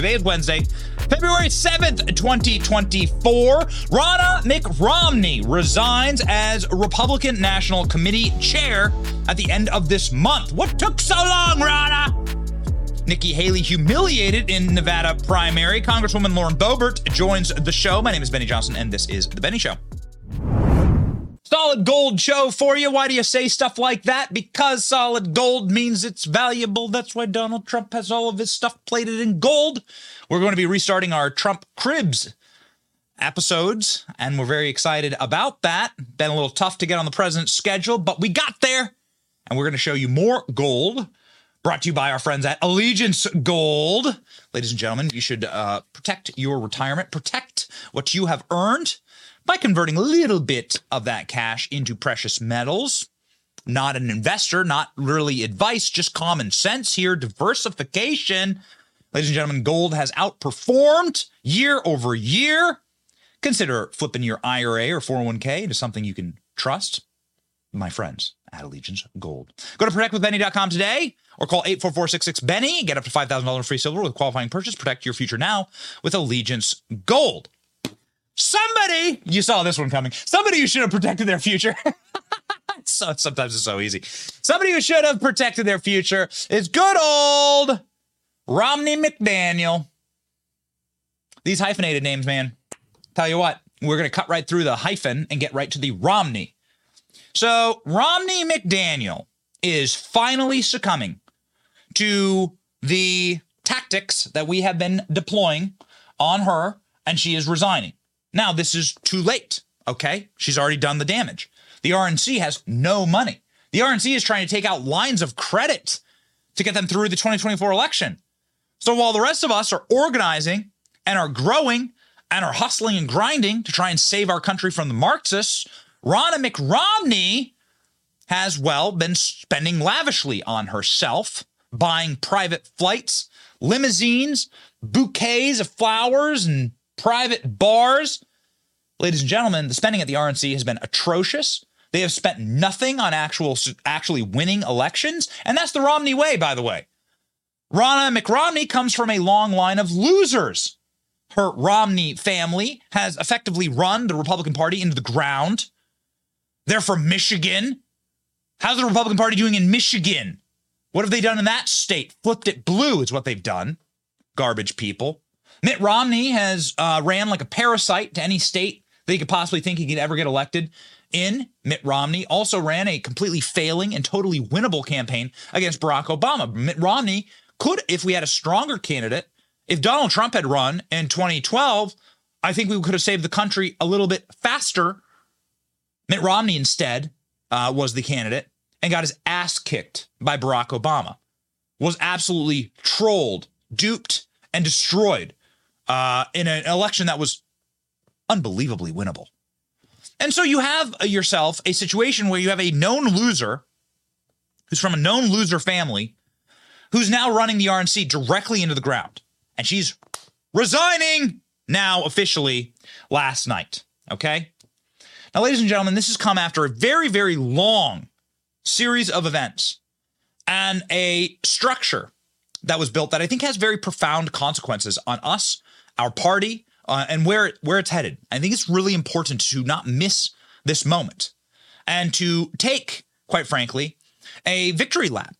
Today is Wednesday, February 7th, 2024. Ronna McRomney resigns as Republican National Committee chair at the end of this month. What took so long, Ronna? Nikki Haley humiliated in Nevada primary. Congresswoman Lauren Boebert joins the show. My name is Benny Johnson, and this is The Benny Show. Solid gold show for you. Why do you say stuff like that? Because solid gold means it's valuable. That's why Donald Trump has all of his stuff plated in gold. We're going to be restarting our Trump Cribs episodes, and we're very excited about that. Been a little tough to get on the president's schedule, but we got there, and we're going to show you more gold. Brought to you by our friends at Allegiance Gold. Ladies and gentlemen, you should uh, protect your retirement, protect what you have earned by converting a little bit of that cash into precious metals. Not an investor, not really advice, just common sense here, diversification. Ladies and gentlemen, gold has outperformed year over year. Consider flipping your IRA or 401k into something you can trust. My friends at Allegiance Gold. Go to protectwithbenny.com today or call 844-66-BENNY. Get up to $5,000 in free silver with qualifying purchase. Protect your future now with Allegiance Gold. Somebody, you saw this one coming. Somebody who should have protected their future. so sometimes it's so easy. Somebody who should have protected their future is good old Romney McDaniel. These hyphenated names, man. Tell you what, we're going to cut right through the hyphen and get right to the Romney. So, Romney McDaniel is finally succumbing to the tactics that we have been deploying on her, and she is resigning. Now, this is too late, okay? She's already done the damage. The RNC has no money. The RNC is trying to take out lines of credit to get them through the 2024 election. So while the rest of us are organizing and are growing and are hustling and grinding to try and save our country from the Marxists, Ronna McRomney has, well, been spending lavishly on herself, buying private flights, limousines, bouquets of flowers, and private bars. Ladies and gentlemen, the spending at the RNC has been atrocious. They have spent nothing on actual actually winning elections, and that's the Romney way, by the way. Ronna McRomney comes from a long line of losers. Her Romney family has effectively run the Republican Party into the ground. They're from Michigan. How's the Republican Party doing in Michigan? What have they done in that state? Flipped it blue is what they've done. Garbage people. Mitt Romney has uh, ran like a parasite to any state that he could possibly think he could ever get elected in. Mitt Romney also ran a completely failing and totally winnable campaign against Barack Obama. Mitt Romney could, if we had a stronger candidate, if Donald Trump had run in 2012, I think we could have saved the country a little bit faster. Mitt Romney instead uh, was the candidate and got his ass kicked by Barack Obama, was absolutely trolled, duped, and destroyed uh, in an election that was unbelievably winnable. And so you have yourself a situation where you have a known loser who's from a known loser family who's now running the RNC directly into the ground. And she's resigning now officially last night. Okay. Now, ladies and gentlemen, this has come after a very, very long series of events and a structure that was built that I think has very profound consequences on us our party, uh, and where where it's headed. I think it's really important to not miss this moment and to take, quite frankly, a victory lap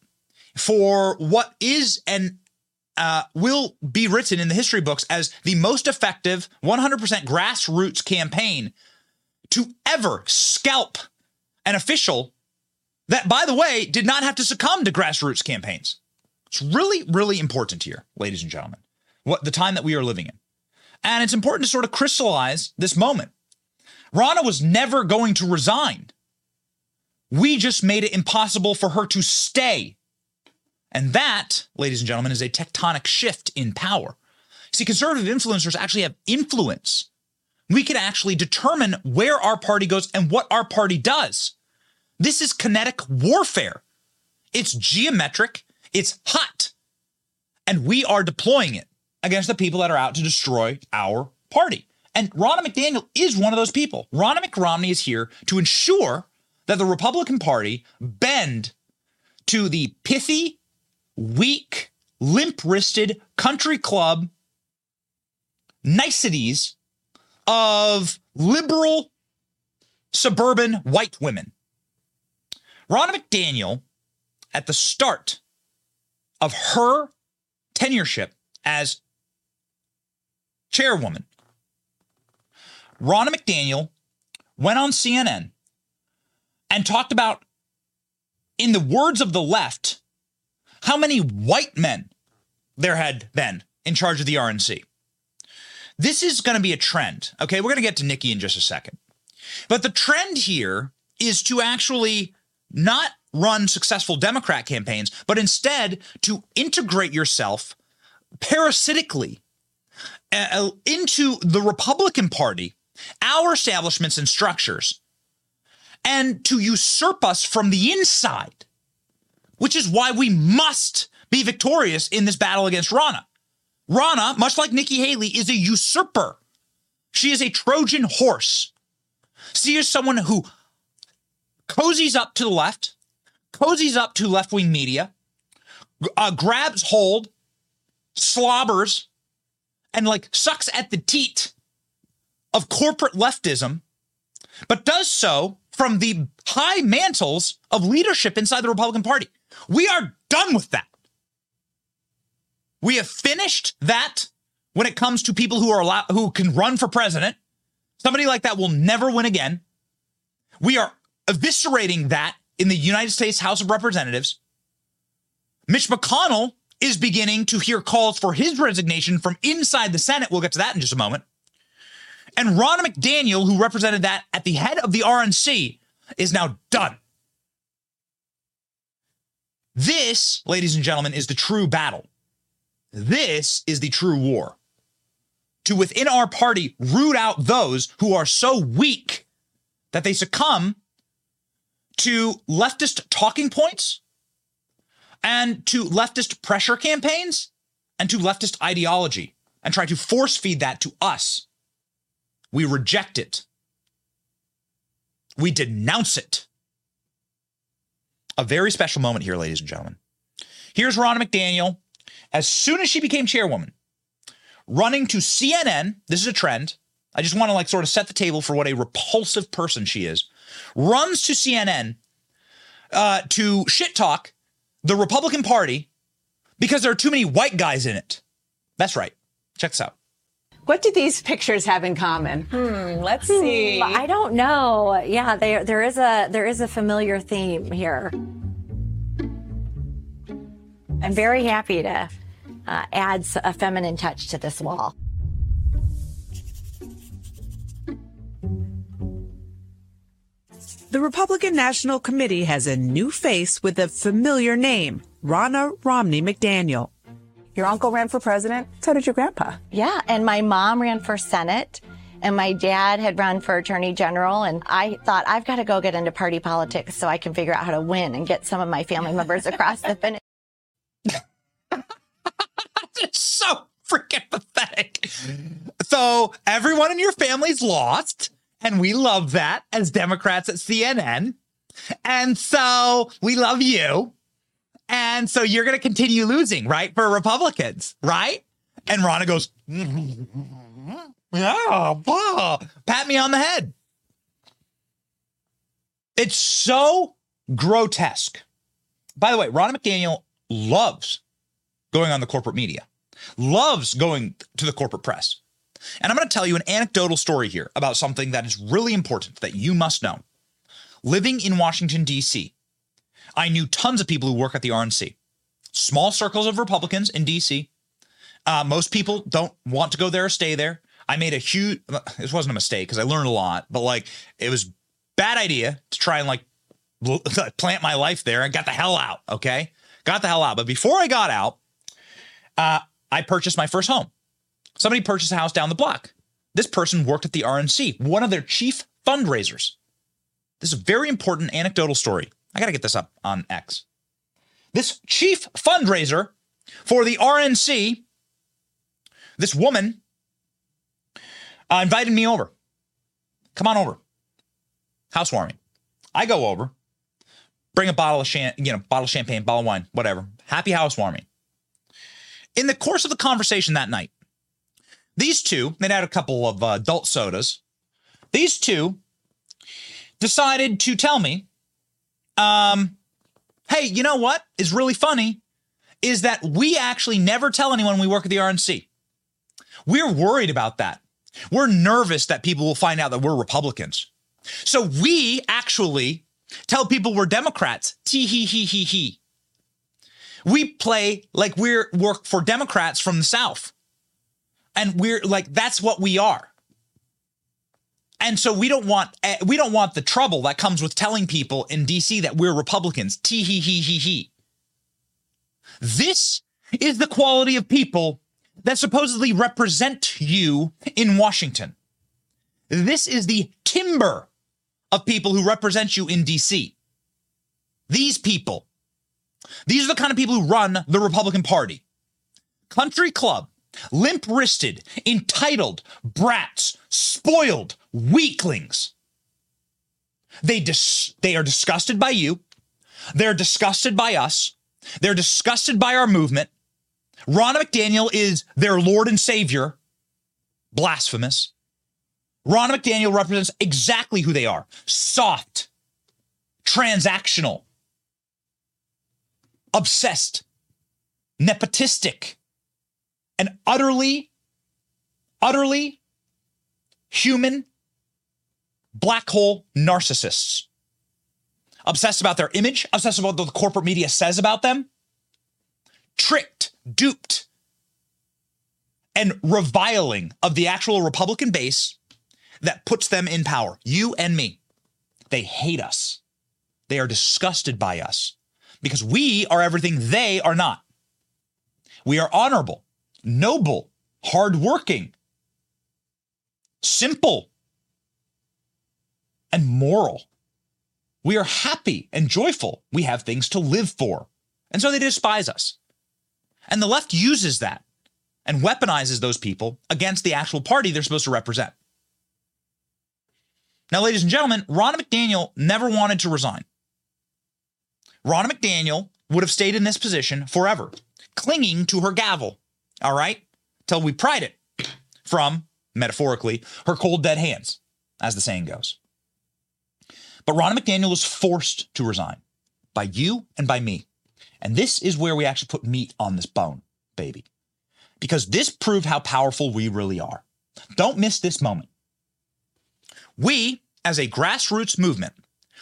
for what is and uh, will be written in the history books as the most effective 100% grassroots campaign to ever scalp an official that, by the way, did not have to succumb to grassroots campaigns. It's really, really important here, ladies and gentlemen, what the time that we are living in. And it's important to sort of crystallize this moment. Ronna was never going to resign. We just made it impossible for her to stay And that, ladies and gentlemen, is a tectonic shift in power. See, conservative influencers actually have influence. We can actually determine where our party goes and what our party does. This is kinetic warfare. It's geometric, it's hot, and we are deploying it against the people that are out to destroy our party. And Ronna McDaniel is one of those people. Ronna McRomney is here to ensure that the Republican Party bend to the pithy, weak, limp wristed country club niceties of liberal suburban white women. Ronna McDaniel, at the start of her tenureship as chairwoman, Ronna McDaniel went on CNN and talked about, in the words of the left, how many white men there had been in charge of the RNC. This is going to be a trend. Okay, we're going to get to Nikki in just a second. But the trend here is to actually not run successful Democrat campaigns, but instead to integrate yourself parasitically uh, into the Republican Party, our establishments and structures, and to usurp us from the inside, which is why we must be victorious in this battle against Ronna. Ronna, much like Nikki Haley, is a usurper. She is a Trojan horse. She is someone who cozies up to the left, cozies up to left wing media, uh, grabs hold, slobbers, and like sucks at the teat of corporate leftism, but does so from the high mantles of leadership inside the Republican Party. We are done with that. We have finished that when it comes to people who are allowed, who can run for president. Somebody like that will never win again. We are eviscerating that in the United States House of Representatives. Mitch McConnell is beginning to hear calls for his resignation from inside the Senate. We'll get to that in just a moment. And Ron McDaniel, who represented that at the head of the RNC, is now done. This, ladies and gentlemen, is the true battle. This is the true war. To within our party root out those who are so weak that they succumb to leftist talking points and to leftist pressure campaigns and to leftist ideology and try to force feed that to us. We reject it. We denounce it. A very special moment here, ladies and gentlemen. Here's Ronna McDaniel as soon as she became chairwoman, running to CNN. This is a trend. I just want to like sort of set the table for what a repulsive person she is. Runs to CNN uh, to shit talk the Republican Party because there are too many white guys in it. That's right. Check this out. What do these pictures have in common? Hmm, let's see. I don't know. Yeah, there there is a there is a familiar theme here. I'm very happy to uh, add a feminine touch to this wall. The Republican National Committee has a new face with a familiar name, Ronna Romney McDaniel. Your uncle ran for president. So did your grandpa. Yeah, and my mom ran for Senate, and my dad had run for Attorney General. And I thought, I've got to go get into party politics so I can figure out how to win and get some of my family members across the finish. it's so freaking pathetic. So everyone in your family's lost, and we love that as Democrats at CNN. And so we love you. And so you're going to continue losing, right? For Republicans, right? And Ronna goes, yeah, bah. pat me on the head. It's so grotesque. By the way, Ronna McDaniel loves going on the corporate media, loves going to the corporate press. And I'm going to tell you an anecdotal story here about something that is really important that you must know. Living in Washington, D.C., I knew tons of people who work at the RNC, small circles of Republicans in D.C. Uh, most people don't want to go there or stay there. I made a huge, this wasn't a mistake because I learned a lot, but like it was bad idea to try and like plant my life there and got the hell out. Okay. got the hell out. But before I got out, uh, I purchased my first home. Somebody purchased a house down the block. This person worked at the RNC, one of their chief fundraisers. This is a very important anecdotal story. I got to get this up on X. This chief fundraiser for the RNC, this woman uh, invited me over. Come on over. Housewarming. I go over, bring a bottle of champ, you know, bottle of champagne, bottle of wine, whatever. Happy housewarming. In the course of the conversation that night, these two, they had a couple of uh, adult sodas. These two decided to tell me, um, hey, you know what is really funny is that we actually never tell anyone we work at the RNC. We're worried about that. We're nervous that people will find out that we're Republicans. So we actually tell people we're Democrats. Tee hee hee hee hee. We play like we're work for Democrats from the South. And we're like, that's what we are. And so we don't want eh, we don't want the trouble that comes with telling people in DC that we're Republicans. Tee hee hee hee hee. This is the quality of people that supposedly represent you in Washington. This is the timber of people who represent you in DC. These people, these are the kind of people who run the Republican Party. Country club, limp wristed, entitled, brats, spoiled, weaklings. They, dis- they are disgusted by you. They're disgusted by us. They're disgusted by our movement. Ronna McDaniel is their Lord and Savior. Blasphemous. Ronna McDaniel represents exactly who they are soft, transactional, obsessed, nepotistic, and utterly, utterly human black hole narcissists. Obsessed about their image, obsessed about what the corporate media says about them, tricked, duped, and reviling of the actual Republican base that puts them in power, you and me. They hate us. They are disgusted by us because we are everything they are not. We are honorable, noble, hardworking, simple, and moral. We are happy and joyful. We have things to live for. And so they despise us. And the left uses that and weaponizes those people against the actual party they're supposed to represent. Now, ladies and gentlemen, Ron McDaniel never wanted to resign. Ron McDaniel would have stayed in this position forever, clinging to her gavel, all right, till we pried it from, metaphorically, her cold, dead hands, as the saying goes. But Ronna McDaniel was forced to resign by you and by me. And this is where we actually put meat on this bone, baby, because this proved how powerful we really are. Don't miss this moment. We, as a grassroots movement,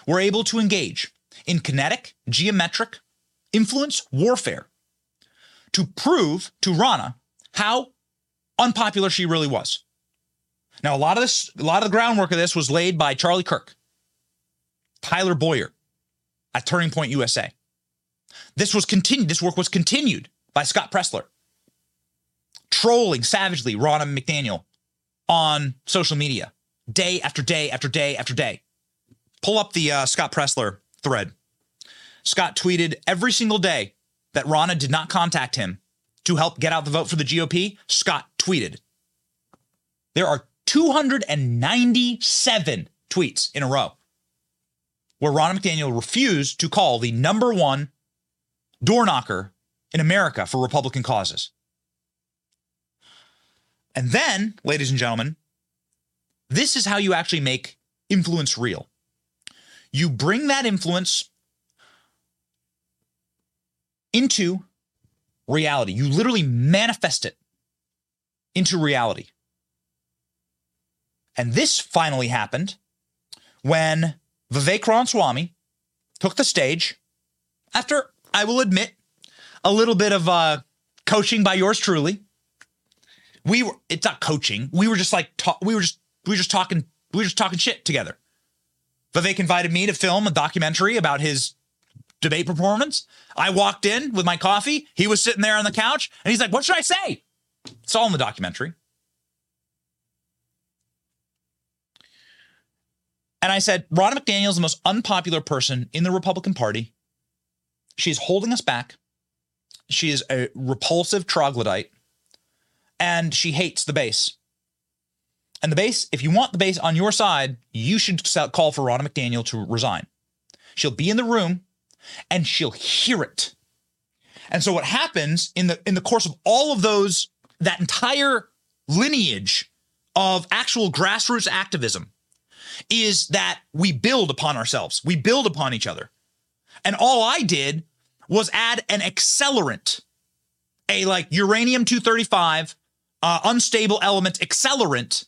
were able to engage in kinetic, geometric, influence warfare to prove to Ronna how unpopular she really was. Now, a lot of this, a lot of the groundwork of this was laid by Charlie Kirk, Tyler Bowyer at Turning Point USA. This was continued, this work was continued by Scott Presler, trolling savagely Ronna McDaniel on social media day after day after day after day. Pull up the uh, Scott Presler thread. Scott tweeted every single day that Ronna did not contact him to help get out the vote for the GOP. Scott tweeted. There are 297 tweets in a row where Ronna McDaniel refused to call the number one door knocker in America for Republican causes. And then, ladies and gentlemen, this is how you actually make influence real. You bring that influence into reality. You literally manifest it into reality. And this finally happened when Vivek Ramaswamy took the stage after, I will admit, a little bit of uh, coaching by yours truly. We were, it's not coaching. We were just like, ta- we were just we were just talking we were just talking shit together. Vivek invited me to film a documentary about his debate performance. I walked in with my coffee. He was sitting there on the couch and he's like, What should I say? It's all in the documentary. And I said, Ronna McDaniel is the most unpopular person in the Republican Party. She's holding us back. She is a repulsive troglodyte and she hates the base. And the base, if you want the base on your side, you should call for Ronna McDaniel to resign. She'll be in the room and she'll hear it. And so what happens in the in the course of all of those that entire lineage of actual grassroots activism is that we build upon ourselves. We build upon each other. And all I did was add an accelerant, a like uranium 235 uh, unstable element accelerant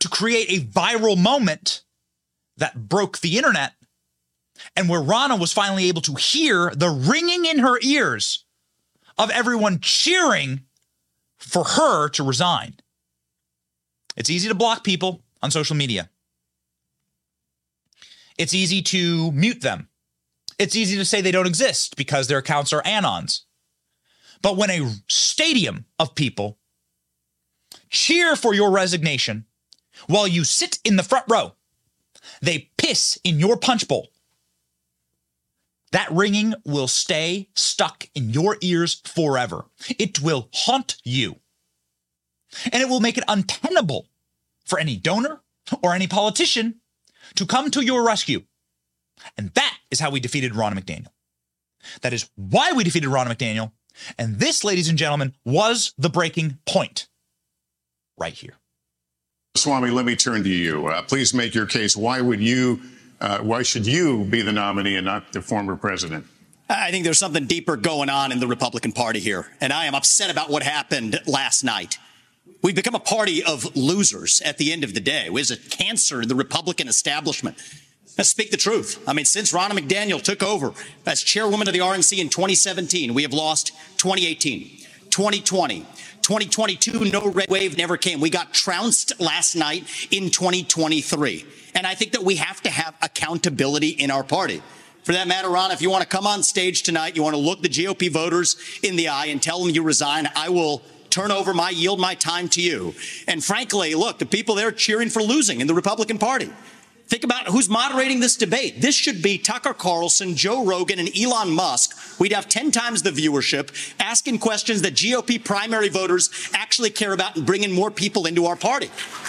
to create a viral moment that broke the internet and where Ronna was finally able to hear the ringing in her ears of everyone cheering for her to resign. It's easy to block people on social media. It's easy to mute them. It's easy to say they don't exist because their accounts are anons. But when a stadium of people cheer for your resignation while you sit in the front row, they piss in your punch bowl. That ringing will stay stuck in your ears forever. It will haunt you. And it will make it untenable for any donor or any politician to come to your rescue. And that is how we defeated Ronna McDaniel. That is why we defeated Ronna McDaniel. And this, ladies and gentlemen, was the breaking point right here. Swamy, let me turn to you. Uh, please make your case. Why would you, uh, why should you be the nominee and not the former president? I think there's something deeper going on in the Republican Party here, and I am upset about what happened last night. We've become a party of losers at the end of the day. It was a cancer in the Republican establishment. Let's speak the truth. I mean, since Ronna McDaniel took over as chairwoman of the RNC in 2017, we have lost 2018, 2020, 2022, no red wave never came. We got trounced last night in 2023. And I think that we have to have accountability in our party. For that matter, Ron, if you want to come on stage tonight, you want to look the GOP voters in the eye and tell them you resign, I will turn over my yield my time to you. And frankly, look, the people there cheering for losing in the Republican Party. Think about who's moderating this debate. This should be Tucker Carlson, Joe Rogan, and Elon Musk. We'd have 10 times the viewership asking questions that GOP primary voters actually care about and bringing more people into our party.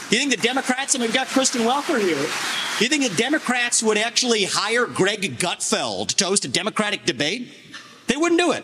You think the Democrats, and we've got Kristen Welker here, you think the Democrats would actually hire Greg Gutfeld to host a Democratic debate? They wouldn't do it.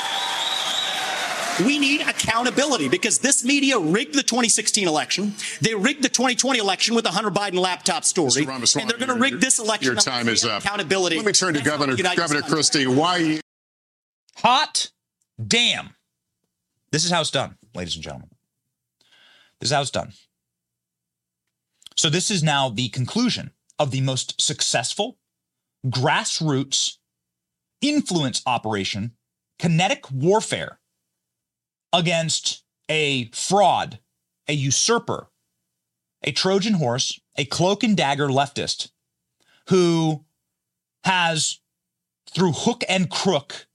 We need accountability because this media rigged the 2016 election. They rigged the 2020 election with the Hunter Biden laptop story. And they're going to rig this election. Your time is up. Accountability. Let me turn to That's Governor, how we Governor unite Christie. Why Hot damn. This is how it's done, ladies and gentlemen. This is how it's done. So, this is now the conclusion of the most successful grassroots influence operation, kinetic warfare against a fraud, a usurper, a Trojan horse, a cloak and dagger leftist who has, through hook and crook,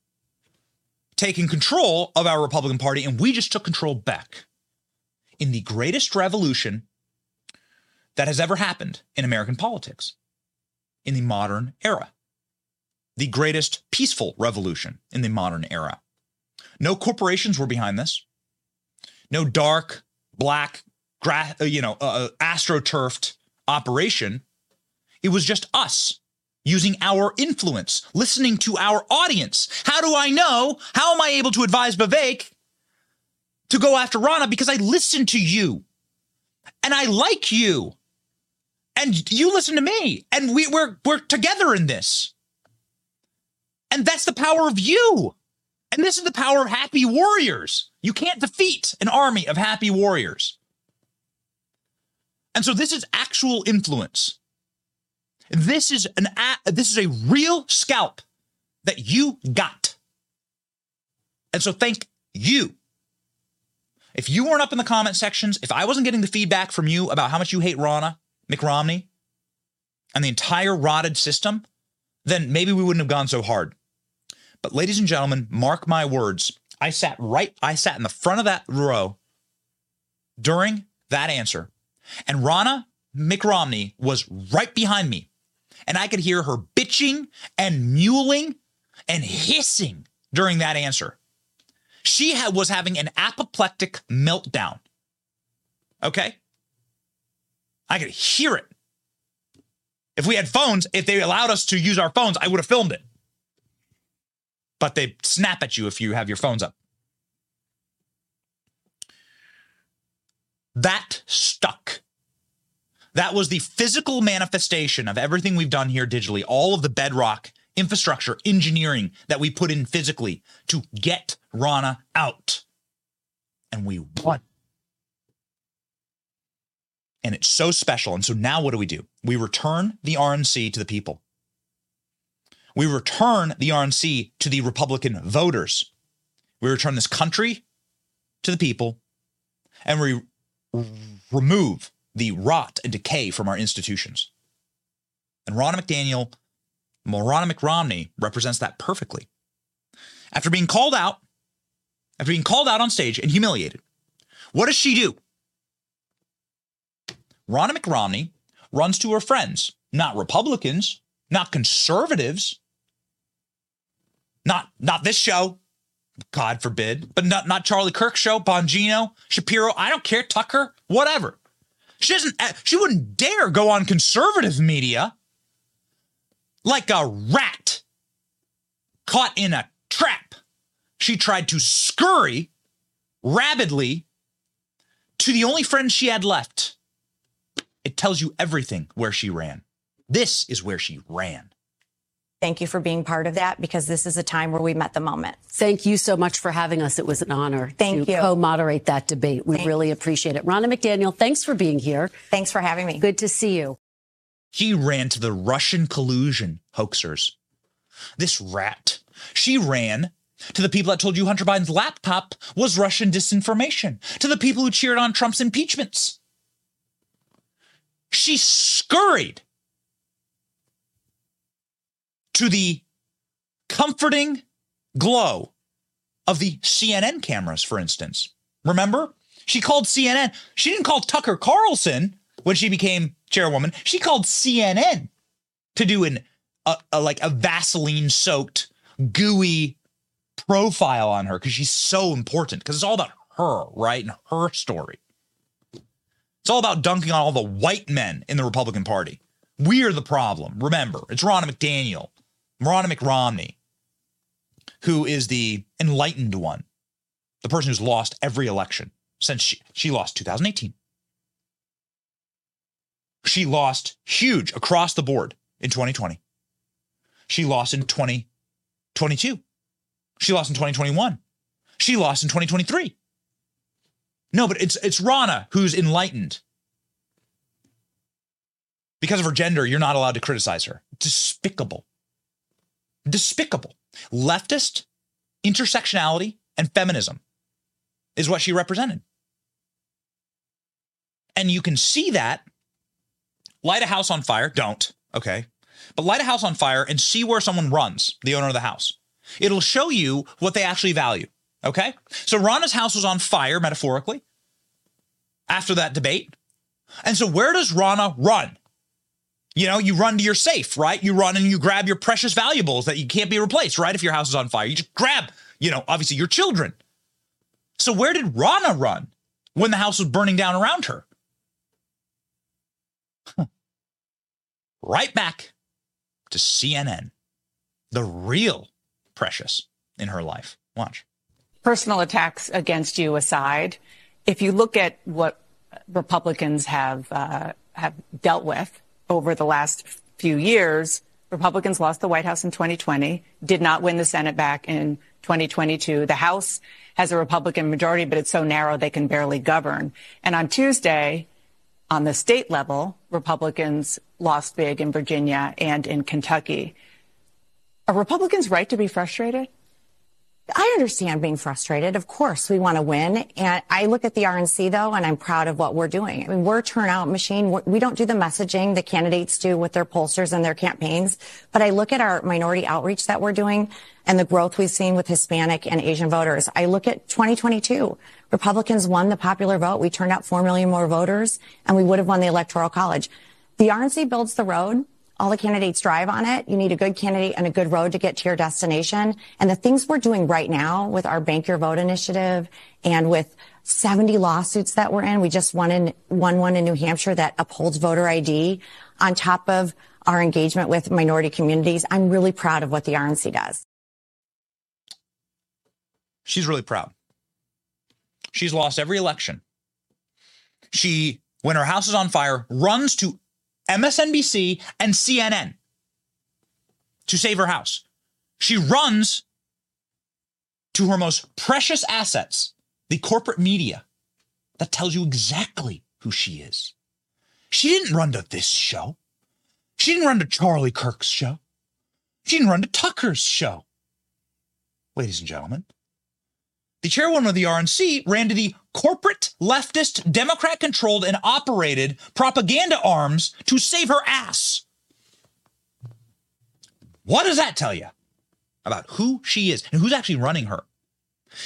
taken control of our Republican Party, and we just took control back in the greatest revolution that has ever happened in American politics in the modern era. The greatest peaceful revolution in the modern era. No corporations were behind this. No dark, black, gra- uh, you know, uh, astroturfed operation. It was just us using our influence, listening to our audience. How do I know? How am I able to advise Vivek to go after Ronna? Because I listen to you and I like you. And you listen to me, and we, we're we're together in this. And that's the power of you. And this is the power of happy warriors. You can't defeat an army of happy warriors. And so this is actual influence. This is an this is a real scalp that you got. And so thank you. If you weren't up in the comment sections, if I wasn't getting the feedback from you about how much you hate Ronna McRomney and the entire rotted system, then maybe we wouldn't have gone so hard. But ladies and gentlemen, mark my words. I sat right, I sat in the front of that row during that answer. And Ronna McRomney was right behind me. And I could hear her bitching and mewling and hissing during that answer. She had, was having an apoplectic meltdown. Okay? I could hear it. If we had phones, if they allowed us to use our phones, I would have filmed it. But they snap at you if you have your phones up. That stuck. That was the physical manifestation of everything we've done here digitally, all of the bedrock infrastructure, engineering that we put in physically to get Ronna out. And we won. And it's so special. And so now what do we do? We return the RNC to the people. We return the RNC to the Republican voters. We return this country to the people and we remove the rot and decay from our institutions. And Ronna McDaniel Morana McRomney represents that perfectly. After being called out, after being called out on stage and humiliated, what does she do? Ronna McRomney runs to her friends, not Republicans, not conservatives, not not this show, God forbid, but not not Charlie Kirk show, Bongino, Shapiro. I don't care, Tucker, whatever. She doesn't. Eh, she wouldn't dare go on conservative media like a rat caught in a trap. She tried to scurry rabidly to the only friend she had left. It tells you everything where she ran. This is where she ran. Thank you for being part of that because this is a time where we met the moment. Thank you so much for having us. It was an honor Thank to you. co-moderate that debate. We Thank really appreciate it. Ronna McDaniel, thanks for being here. Thanks for having me. Good to see you. He ran to the Russian collusion hoaxers. This rat. She ran to the people that told you Hunter Biden's laptop was Russian disinformation, to the people who cheered on Trump's impeachments. She scurried to the comforting glow of the CNN cameras, for instance. Remember? She called CNN. She didn't call Tucker Carlson when she became chairwoman. She called CNN to do an a, a like a Vaseline soaked gooey profile on her because she's so important because it's all about her, right? And her story. It's all about dunking on all the white men in the Republican Party. We're the problem. Remember, it's Ronna McDaniel, Ronna McRomney, who is the enlightened one, the person who's lost every election since she, she lost 2018. She lost huge across the board in 2020. She lost in 2022. She lost in 2021. She lost in 2023. No, but it's it's Ronna who's enlightened. Because of her gender, you're not allowed to criticize her. Despicable. Despicable. Leftist intersectionality and feminism is what she represented. And you can see that. Light a house on fire. Don't. Okay. But light a house on fire and see where someone runs, the owner of the house. It'll show you what they actually value. Okay. So Ronna's house was on fire, metaphorically, after that debate. And so where does Ronna run? You know, you run to your safe, right? You run and you grab your precious valuables that you can't be replaced, right? If your house is on fire, you just grab, you know, obviously your children. So where did Ronna run when the house was burning down around her? right back to CNN, the real precious in her life. Watch. Personal attacks against you aside, if you look at what Republicans have uh, have dealt with over the last few years, Republicans lost the White House in 2020, did not win the Senate back in 2022. The House has a Republican majority, but it's so narrow they can barely govern. And on Tuesday, on the state level, Republicans lost big in Virginia and in Kentucky. Are Republicans right to be frustrated? I understand being frustrated. Of course, we want to win. And I look at the RNC though, and I'm proud of what we're doing. I mean, we're a turnout machine. We do not do the messaging the candidates do with their pollsters and their campaigns. But I look at our minority outreach that we're doing and the growth we've seen with Hispanic and Asian voters. I look at 2022. Republicans won the popular vote. We turned out 4 million more voters and we would have won the electoral college. The RNC builds the road all the candidates drive on it. You need a good candidate and a good road to get to your destination. And the things we're doing right now with our Bank Your Vote initiative and with 70 lawsuits that we're in, we just won in, won one in New Hampshire that upholds voter ID on top of our engagement with minority communities. I'm really proud of what the RNC does. She's really proud. She's lost every election. She, when her house is on fire, runs to MSNBC, and CNN to save her house. She runs to her most precious assets, the corporate media, that tells you exactly who she is. She didn't run to this show. She didn't run to Charlie Kirk's show. She didn't run to Tucker's show. Ladies and gentlemen, the chairwoman of the RNC ran to the corporate, leftist, Democrat controlled and operated propaganda arms to save her ass. What does that tell you about who she is and who's actually running her?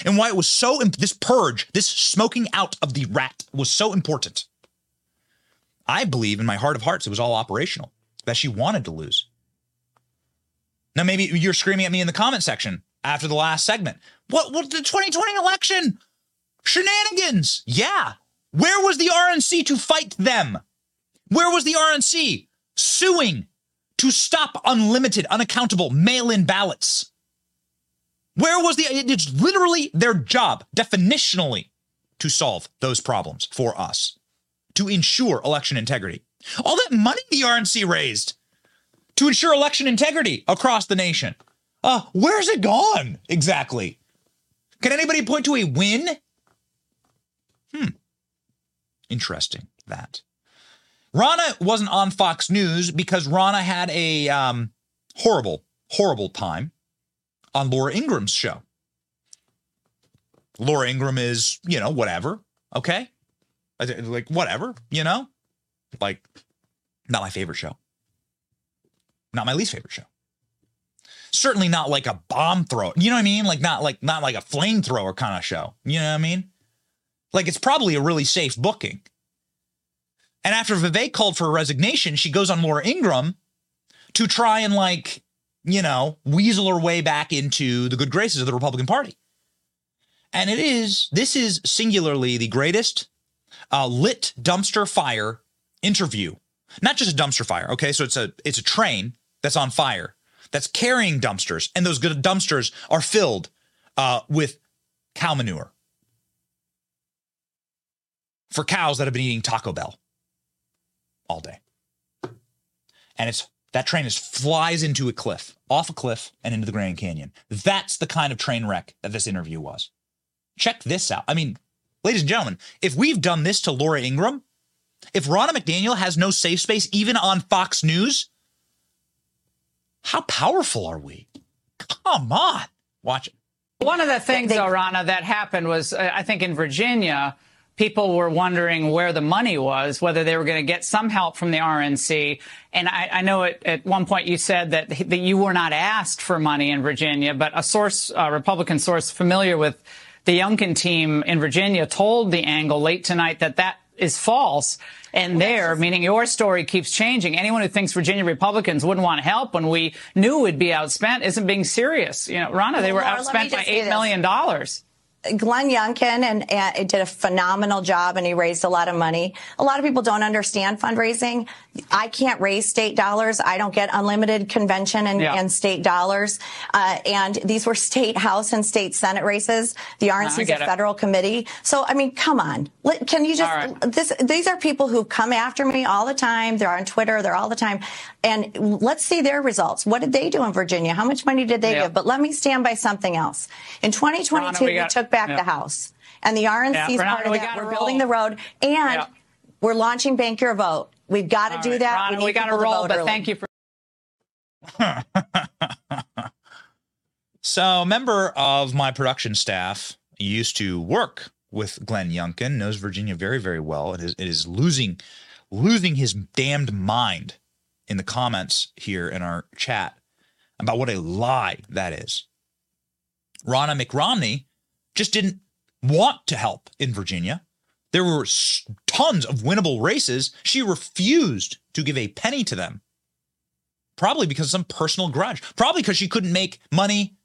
And why it was so, this purge, this smoking out of the rat was so important. I believe in my heart of hearts it was all operational, that she wanted to lose. Now, maybe you're screaming at me in the comment section after the last segment. What, what the 2020 election? Shenanigans. Yeah. Where was the RNC to fight them? Where was the RNC suing to stop unlimited, unaccountable mail in ballots? Where was the, it's literally their job, definitionally, to solve those problems for us, to ensure election integrity. All that money the RNC raised to ensure election integrity across the nation. Uh, where's it gone exactly? Can anybody point to a win? Hmm. Interesting that. Ronna wasn't on Fox News because Ronna had a um, horrible, horrible time on Laura Ingraham's show. Laura Ingraham is, you know, whatever. Okay. Like, whatever, you know? Like, not my favorite show. Not my least favorite show certainly not like a bomb throw. You know what I mean? Like not like not like a flamethrower kind of show. You know what I mean? Like it's probably a really safe booking. And after Vivek called for a resignation, she goes on Laura Ingraham to try and like, you know, weasel her way back into the good graces of the Republican Party. And it is, this is singularly the greatest uh, lit dumpster fire interview. Not just a dumpster fire, okay? So it's a it's a train that's on fire that's carrying dumpsters, and those dumpsters are filled uh, with cow manure for cows that have been eating Taco Bell all day. And it's that train is flies into a cliff, off a cliff, and into the Grand Canyon. That's the kind of train wreck that this interview was. Check this out. I mean, ladies and gentlemen, if we've done this to Laura Ingraham, if Ronna McDaniel has no safe space even on Fox News, how powerful are we? Come on. Watch it. One of the things, though, Ronna, that happened was, uh, I think in Virginia, people were wondering where the money was, whether they were going to get some help from the RNC. And I, I know at, at, one point you said that, that you were not asked for money in Virginia, but a source, a Republican source familiar with the Youngkin team in Virginia told the angle late tonight that that is false. And there, meaning your story keeps changing. Anyone who thinks Virginia Republicans wouldn't want help when we knew we'd be outspent isn't being serious. You know, Ronna, they were outspent by $8 million. dollars. Glenn Youngkin and, and did a phenomenal job and he raised a lot of money. A lot of people don't understand fundraising. I can't raise state dollars. I don't get unlimited convention and, yeah. and state dollars. Uh, and these were state house and state senate races. The RNC is a federal it. committee. So, I mean, come on. Can you just, right. this, these are people who come after me all the time. They're on Twitter. They're all the time. And let's see their results. What did they do in Virginia? How much money did they yeah. give? But let me stand by something else. In 2022, Ronna, we, got, we, took back yeah. the House. And the RNC is part of that. We're building the road. And We're launching Bank Your Vote. We've got to All do right, that. Ronna, need we got to roll, but early. thank you for. So, a member of my production staff used to work with Glenn Youngkin, knows Virginia very, very well, and is, it is losing, losing his damned mind in the comments here in our chat about what a lie that is. Ronna McRomney just didn't want to help in Virginia. There were tons of winnable races. She refused to give a penny to them probably because of some personal grudge, probably because she couldn't make money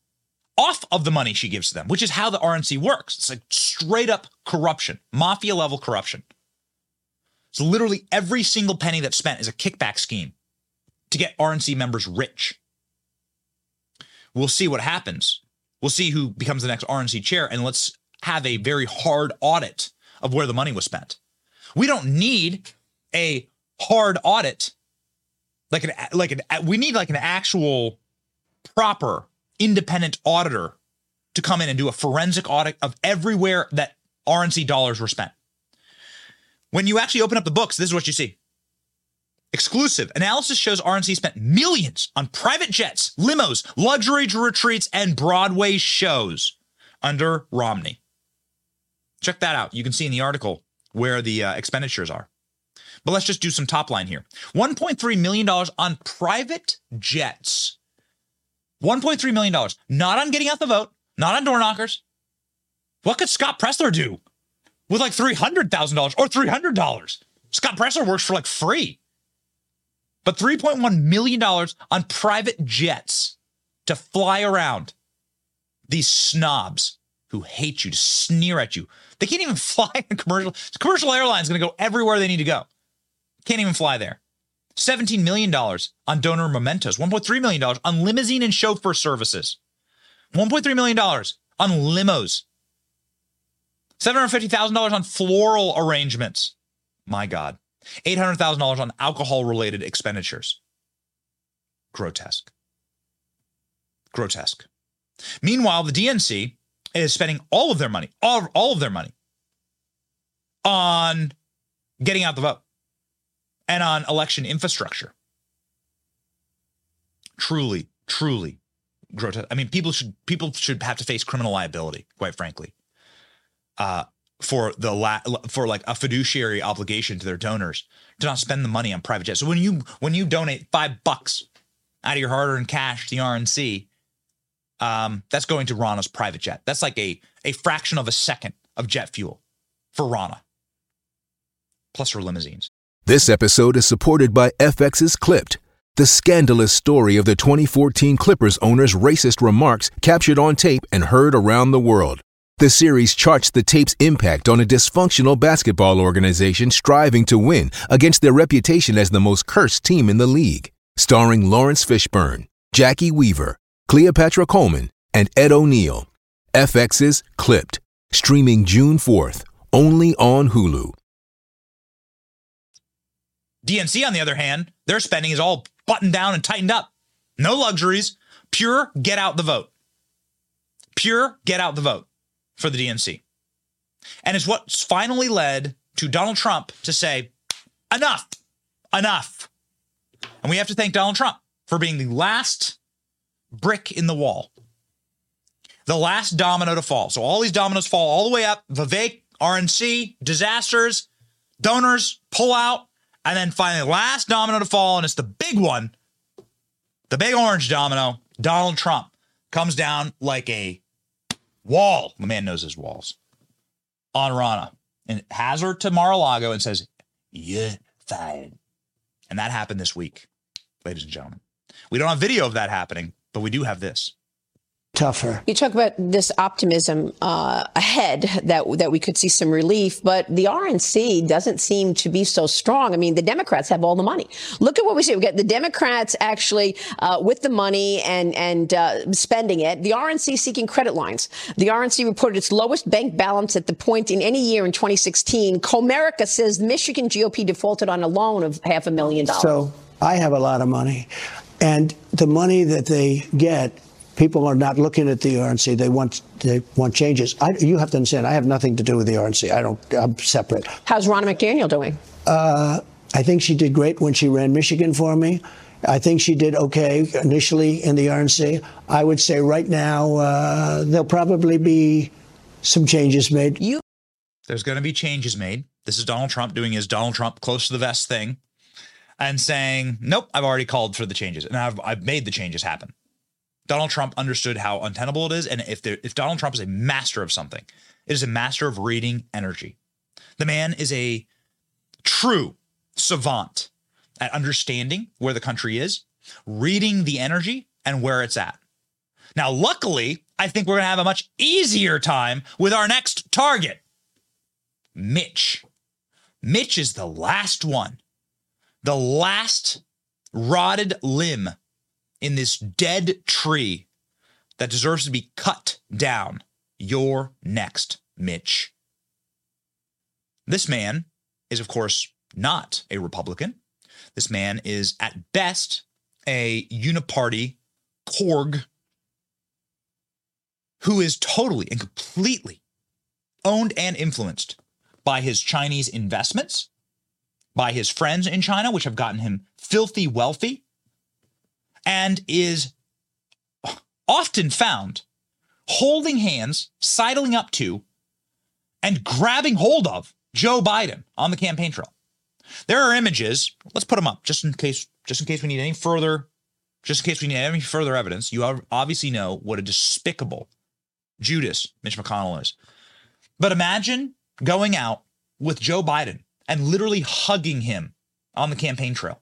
off of the money she gives to them, which is how the RNC works. It's like straight up corruption, mafia level corruption. So literally every single penny that's spent is a kickback scheme to get RNC members rich. We'll see what happens. We'll see who becomes the next RNC chair, and let's have a very hard audit of where the money was spent. We don't need a hard audit like an like an we need like an actual proper independent auditor to come in and do a forensic audit of everywhere that RNC dollars were spent. When you actually open up the books, this is what you see. Exclusive analysis shows RNC spent millions on private jets, limos, luxury retreats, and Broadway shows under Romney. Check that out. You can see in the article where the uh, expenditures are. But let's just do some top line here. $1.3 million on private jets. $1.3 million. Not on getting out the vote, not on door knockers. What could Scott Presler do with like $300,000 or $300? Scott Presler works for like free. But $3.1 million on private jets to fly around these snobs who hate you, to sneer at you. They can't even fly in commercial. Commercial airlines going to go everywhere they need to go. Can't even fly there. $17 million on donor mementos, $1.3 million on limousine and chauffeur services, $1.3 million on limos, $750,000 on floral arrangements. My God. $800,000 on alcohol related expenditures. Grotesque. Grotesque. Meanwhile, the DNC is spending all of their money, all, all of their money on getting out the vote and on election infrastructure. Truly, truly grotesque. I mean, people should people should have to face criminal liability, quite frankly, uh, for the la- for like a fiduciary obligation to their donors to not spend the money on private jets. So when you when you donate five bucks out of your hard-earned cash to the RNC, um, that's going to Ronna's private jet. That's like a a fraction of a second of jet fuel for Ronna, plus her limousines. This episode is supported by FX's Clipped, the scandalous story of the 2014 Clippers owner's racist remarks captured on tape and heard around the world. The series charts the tape's impact on a dysfunctional basketball organization striving to win against their reputation as the most cursed team in the league. Starring Laurence Fishburne, Jacki Weaver, Cleopatra Coleman, and Ed O'Neill. FX's Clipped, streaming June 4th, only on Hulu. DNC, on the other hand, their spending is all buttoned down and tightened up. No luxuries, pure get out the vote. Pure get out the vote for the DNC. And it's what's finally led to Donald Trump to say, enough, enough. And we have to thank Donald Trump for being the last brick in the wall, the last domino to fall. So all these dominoes fall all the way up Vivek, RNC, disasters, donors pull out. And then finally, last domino to fall, and it's the big one, the big orange domino, Donald Trump comes down like a wall. The man knows his walls on Ronna and has her to Mar-a-Lago and says, You're fired. And that happened this week, ladies and gentlemen. We don't have video of that happening, but we do have this. Tougher. You talk about this optimism uh, ahead that that we could see some relief, but the RNC doesn't seem to be so strong. I mean, the Democrats have all the money. Look at what we see. We got the Democrats actually uh, with the money and and uh, spending it. The RNC seeking credit lines. The RNC reported its lowest bank balance at the point in any year in 2016. Comerica says the Michigan GOP defaulted on a loan of half a million dollars. So I have a lot of money. And the money that they get people are not looking at the RNC. They want they want changes. I, you have to understand. I have nothing to do with the RNC. I don't. I'm separate. How's Ronna McDaniel doing? Uh, I think she did great when she ran Michigan for me. I think she did okay initially in the RNC. I would say right now uh, there'll probably be some changes made. You. There's going to be changes made. This is Donald Trump doing his Donald Trump close to the vest thing and saying, nope, I've already called for the changes and I've, I've made the changes happen. Donald Trump understood how untenable it is. And if, there, if Donald Trump is a master of something, it is a master of reading energy. The man is a true savant at understanding where the country is, reading the energy and where it's at. Now, luckily, I think we're going to have a much easier time with our next target, Mitch. Mitch is the last one, the last rotted limb in this dead tree that deserves to be cut down. You're next, Mitch. This man is, of course, not a Republican. This man is, at best, a uniparty Korg who is totally and completely owned and influenced by his Chinese investments, by his friends in China, which have gotten him filthy wealthy, and is often found holding hands, sidling up to, and grabbing hold of Joe Biden on the campaign trail. There are images. Let's put them up just in case, just in case we need any further, just in case we need any further evidence. You obviously know what a despicable Judas Mitch McConnell is. But imagine going out with Joe Biden and literally hugging him on the campaign trail.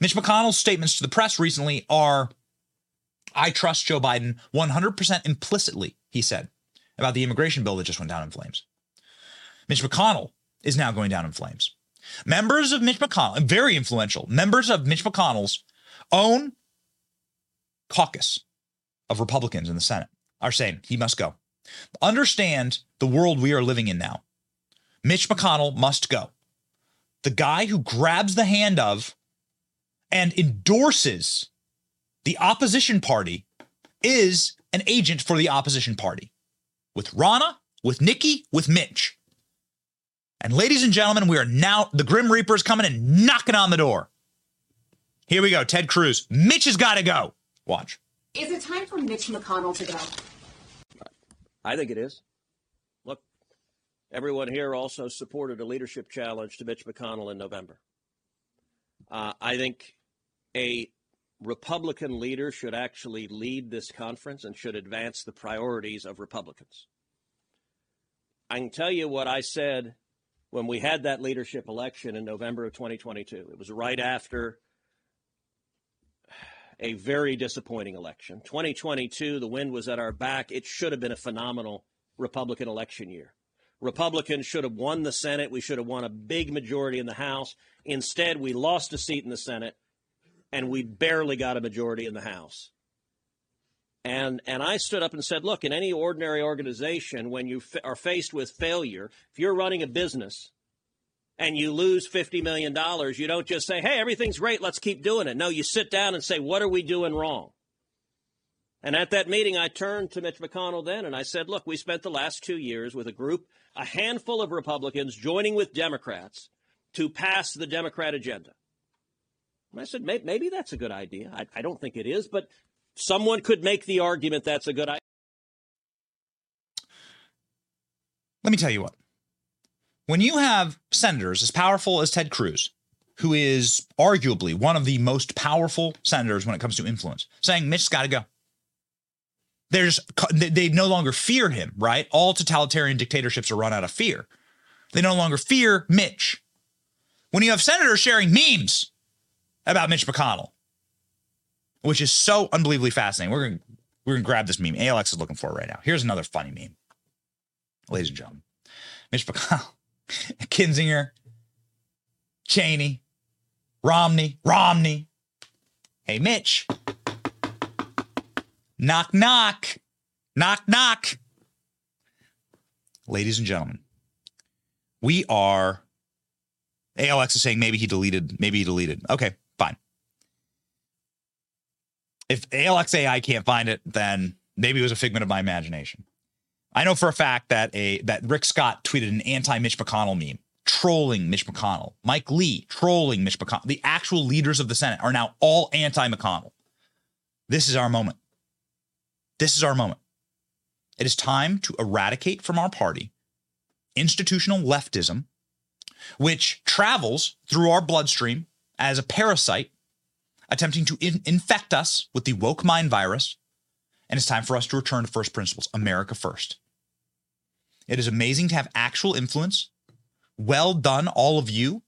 Mitch McConnell's statements to the press recently are I trust Joe Biden 100% implicitly, he said, about the immigration bill that just went down in flames. Mitch McConnell is now going down in flames. Members of Mitch McConnell, very influential, members of Mitch McConnell's own caucus of Republicans in the Senate are saying he must go. Understand the world we are living in now. Mitch McConnell must go. The guy who grabs the hand of and endorses the opposition party is an agent for the opposition party with Ronna, with Nikki, with Mitch. And ladies and gentlemen, we are now, the Grim Reaper is coming and knocking on the door. Here we go, Ted Cruz. Mitch has got to go. Watch. Is it time for Mitch McConnell to go? I think it is. Look, everyone here also supported a leadership challenge to Mitch McConnell in November. Uh, I think a Republican leader should actually lead this conference and should advance the priorities of Republicans. I can tell you what I said when we had that leadership election in November of 2022. It was right after a very disappointing election. 2022, the wind was at our back. It should have been a phenomenal Republican election year. Republicans should have won the Senate. We should have won a big majority in the House. Instead, we lost a seat in the Senate and we barely got a majority in the House. And and I stood up and said, look, in any ordinary organization, when you f- are faced with failure, if you're running a business and you lose $50 million, you don't just say, hey, everything's great, let's keep doing it. No, you sit down and say, what are we doing wrong? And at that meeting, I turned to Mitch McConnell then and I said, look, we spent the last two years with a group, a handful of Republicans joining with Democrats to pass the Democrat agenda. And I said, maybe that's a good idea. I, I don't think it is, but someone could make the argument that's a good idea. Let me tell you what. When you have senators as powerful as Ted Cruz, who is arguably one of the most powerful senators when it comes to influence, saying Mitch's got to go. There's they no longer fear him, right? All totalitarian dictatorships are run out of fear. They no longer fear Mitch. When you have senators sharing memes about Mitch McConnell, which is so unbelievably fascinating. We're gonna we're gonna grab this meme. ALX is looking for right now. Here's another funny meme, ladies and gentlemen. Mitch McConnell, Kinzinger, Cheney, Romney, Romney. Hey, Mitch. Knock, knock, knock, knock. Ladies and gentlemen, we are. ALX is saying maybe he deleted, maybe he deleted. Okay, fine. If ALXAI can't find it, then maybe it was a figment of my imagination. I know for a fact that a that Rick Scott tweeted an anti-Mitch McConnell meme trolling Mitch McConnell. Mike Lee trolling Mitch McConnell. The actual leaders of the Senate are now all anti-McConnell. This is our moment. This is our moment. It is time to eradicate from our party institutional leftism, which travels through our bloodstream as a parasite, attempting to in- infect us with the woke mind virus. And it's time for us to return to first principles America first. It is amazing to have actual influence. Well done, all of you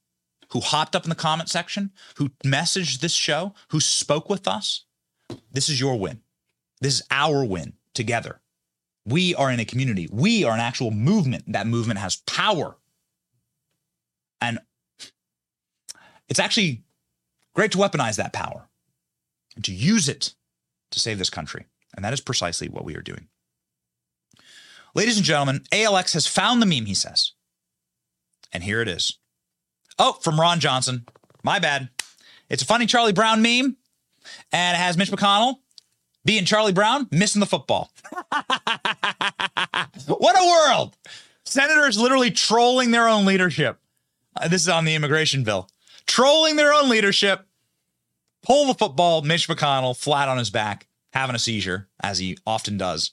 who hopped up in the comment section, who messaged this show, who spoke with us. This is your win. This is our win together. We are in a community. We are an actual movement. That movement has power. And it's actually great to weaponize that power and to use it to save this country. And that is precisely what we are doing. Ladies and gentlemen, ALX has found the meme, he says. And here it is. Oh, from Ron Johnson. My bad. It's a funny Charlie Brown meme, and it has Mitch McConnell being Charlie Brown missing the football. what a world! Senators literally trolling their own leadership. Uh, this is on the immigration bill. Trolling their own leadership. Pull the football, Mitch McConnell flat on his back, having a seizure, as he often does.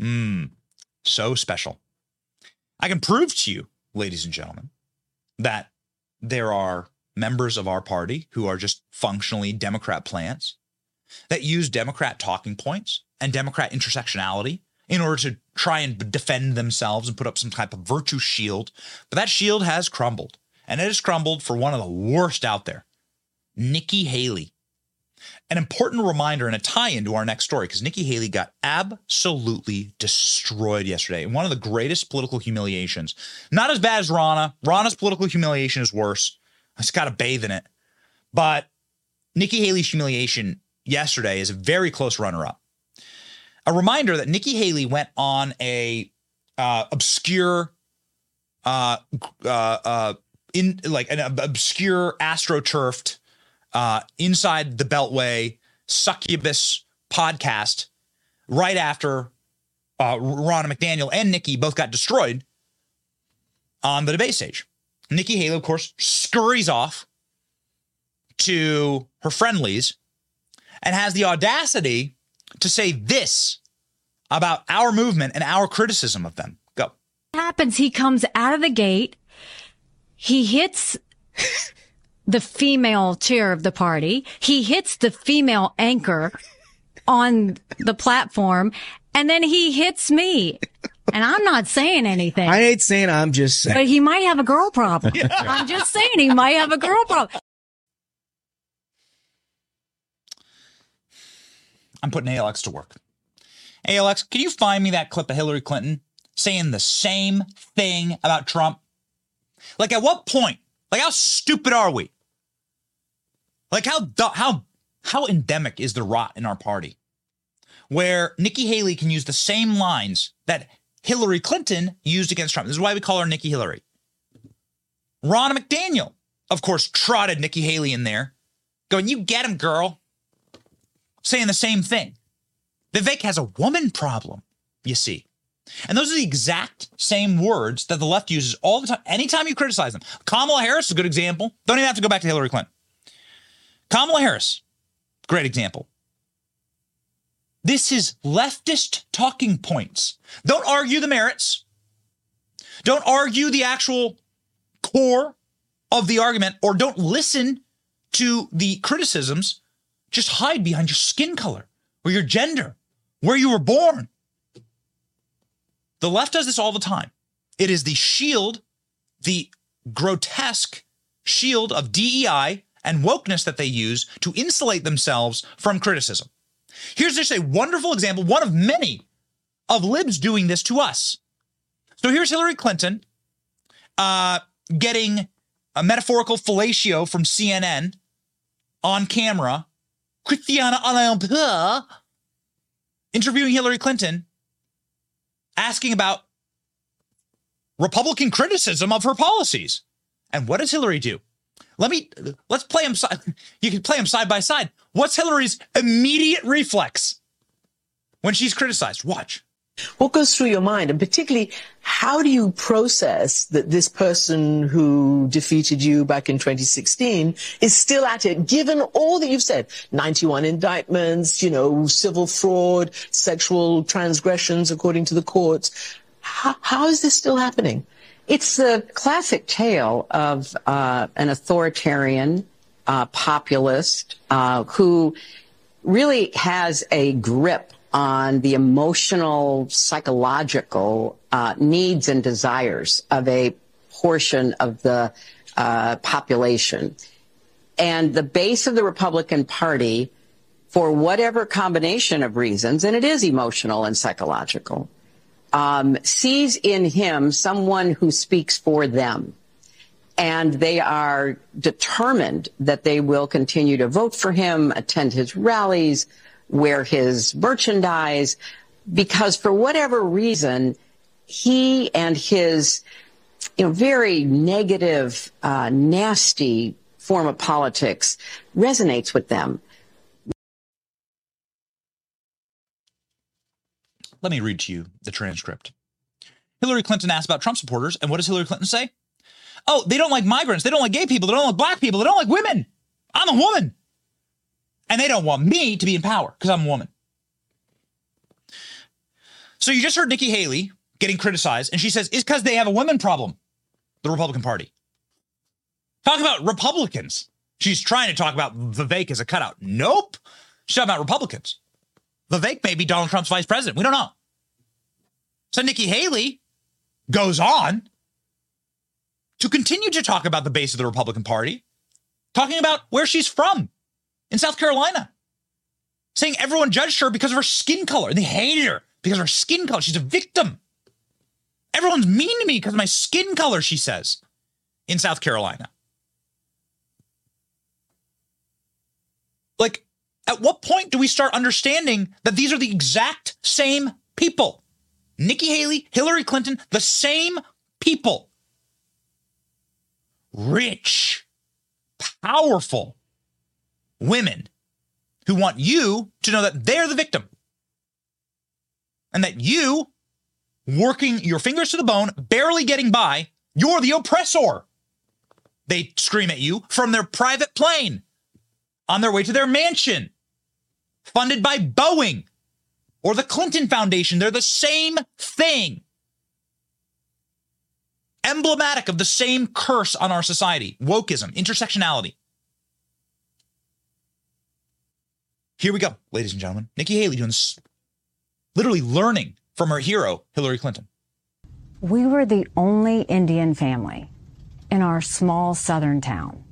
Mmm, so special. I can prove to you, ladies and gentlemen, that there are members of our party who are just functionally Democrat plants that use Democrat talking points and Democrat intersectionality in order to try and defend themselves and put up some type of virtue shield. But that shield has crumbled, and it has crumbled for one of the worst out there Nikki Haley. An important reminder and a tie in to our next story because Nikki Haley got absolutely destroyed yesterday. One of the greatest political humiliations. Not as bad as Ronna. Ronna's political humiliation is worse. I just got to bathe in it. But Nikki Haley's humiliation yesterday is a very close runner up. A reminder that Nikki Haley went on a uh, obscure, uh, uh, uh, in like an obscure astroturfed, uh, inside the Beltway succubus podcast right after uh, Ronna McDaniel and Nikki both got destroyed on the debate stage. Nikki Haley, of course, scurries off to her friendlies and has the audacity to say this about our movement and our criticism of them. Go. happens, he comes out of the gate, he hits the female chair of the party, he hits the female anchor on the platform, and then he hits me. And I'm not saying anything. I ain't saying I'm just saying. But he might have a girl problem. I'm just saying he might have a girl problem. I'm putting ALX to work. ALX, can you find me that clip of Hillary Clinton saying the same thing about Trump? Like, at what point? Like, how stupid are we? Like, how how how endemic is the rot in our party, where Nikki Haley can use the same lines that Hillary Clinton used against Trump? This is why we call her Nikki Hillary. Ron McDaniel, of course, trotted Nikki Haley in there, going, "You get him, girl." Saying the same thing. Vivek has a woman problem, you see. And those are the exact same words that the left uses all the time. Anytime you criticize them. Kamala Harris is a good example. Don't even have to go back to Hillary Clinton. Kamala Harris, great example. This is leftist talking points. Don't argue the merits. Don't argue the actual core of the argument, or don't listen to the criticisms just hide behind your skin color or your gender, where you were born. The left does this all the time. It is the shield, the grotesque shield of DEI and wokeness that they use to insulate themselves from criticism. Here's just a wonderful example, one of many of libs doing this to us. So here's Hillary Clinton uh, getting a metaphorical fellatio from CNN on camera Christiana Alain interviewing Hillary Clinton, asking about Republican criticism of her policies. And what does Hillary do? Let me let's play them. side. You can play them side by side. What's Hillary's immediate reflex when she's criticized? Watch. What goes through your mind? And particularly, how do you process that this person who defeated you back in 2016 is still at it, given all that you've said? 91 indictments, you know, civil fraud, sexual transgressions according to the courts. How, how is this still happening? It's the classic tale of uh, an authoritarian uh, populist uh, who really has a grip on the emotional, psychological uh, needs and desires of a portion of the uh, population. And the base of the Republican Party, for whatever combination of reasons, and it is emotional and psychological, um, sees in him someone who speaks for them. And they are determined that they will continue to vote for him, attend his rallies, wear his merchandise, because for whatever reason, he and his you know, very negative, uh, nasty form of politics resonates with them. Let me read to you the transcript. Hillary Clinton asked about Trump supporters, and what does Hillary Clinton say? Oh, they don't like migrants. They don't like gay people. They don't like black people. They don't like women. I'm a woman. And they don't want me to be in power because I'm a woman. So you just heard Nikki Haley getting criticized, and she says it's because they have a women problem, the Republican Party. Talk about Republicans. She's trying to talk about Vivek as a cutout. Nope. She's talking about Republicans. Vivek may be Donald Trump's vice president. We don't know. So Nikki Haley goes on to continue to talk about the base of the Republican Party, talking about where she's from in South Carolina, saying everyone judged her because of her skin color they hated her because of her skin color. She's a victim. Everyone's mean to me because of my skin color, she says in South Carolina. Like, at what point do we start understanding that these are the exact same people? Nikki Haley, Hillary Clinton, the same people. Rich, powerful women who want you to know that they're the victim and that you, working your fingers to the bone, barely getting by, you're the oppressor. They scream at you from their private plane on their way to their mansion, funded by Boeing or the Clinton Foundation. They're the same thing. Emblematic of the same curse on our society wokeism, intersectionality. Here we go, ladies and gentlemen. Nikki Haley doing this, literally learning from her hero, Hillary Clinton. We were the only Indian family in our small southern town.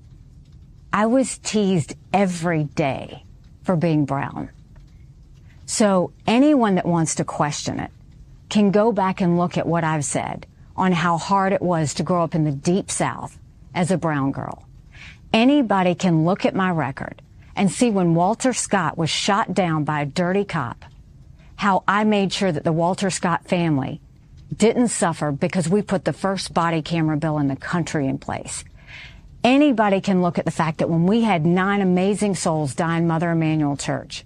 I was teased every day for being brown. So anyone that wants to question it can go back and look at what I've said on how hard it was to grow up in the deep south as a brown girl. Anybody can look at my record and see when Walter Scott was shot down by a dirty cop, how I made sure that the Walter Scott family didn't suffer because we put the first body camera bill in the country in place. Anybody can look at the fact that when we had nine amazing souls die in Mother Emanuel Church,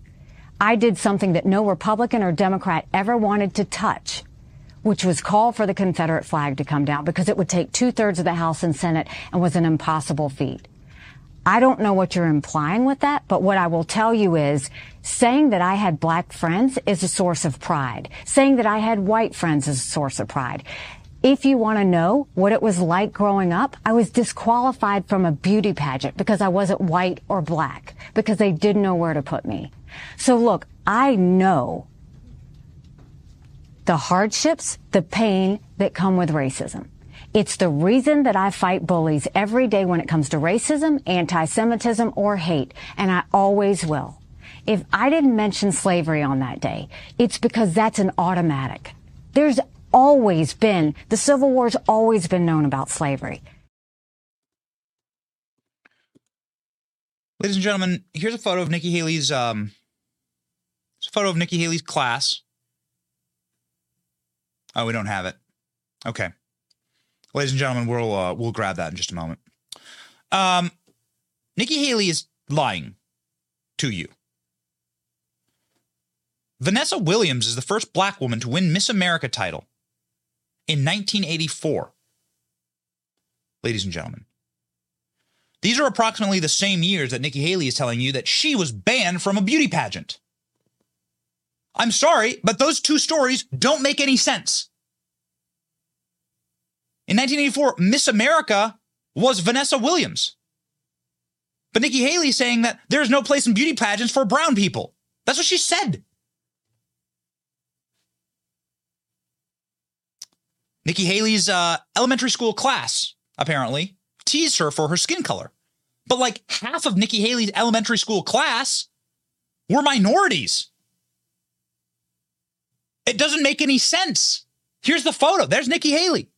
I did something that no Republican or Democrat ever wanted to touch, which was call for the Confederate flag to come down because it would take two thirds of the House and Senate and was an impossible feat. I don't know what you're implying with that, but what I will tell you is saying that I had black friends is a source of pride. Saying that I had white friends is a source of pride. If you want to know what it was like growing up, I was disqualified from a beauty pageant because I wasn't white or black, because they didn't know where to put me. So look, I know the hardships, the pain that come with racism. It's the reason that I fight bullies every day when it comes to racism, anti-Semitism, or hate, and I always will. If I didn't mention slavery on that day, it's because that's an automatic. There's always been, the Civil War's always been known about slavery. Ladies and gentlemen, here's a photo of Nikki Haley's um it's a photo of Nikki Haley's class. Oh, we don't have it. Okay. Ladies and gentlemen, we'll uh, we'll grab that in just a moment. Um, Nikki Haley is lying to you. Vanessa Williams is the first black woman to win Miss America title in 1984. Ladies and gentlemen, these are approximately the same years that Nikki Haley is telling you that she was banned from a beauty pageant. I'm sorry, but those two stories don't make any sense. In 1984, Miss America was Vanessa Williams. But Nikki Haley saying that there's no place in beauty pageants for brown people. That's what she said. Nikki Haley's uh, elementary school class, apparently, teased her for her skin color. But like half of Nikki Haley's elementary school class were minorities. It doesn't make any sense. Here's the photo. There's Nikki Haley.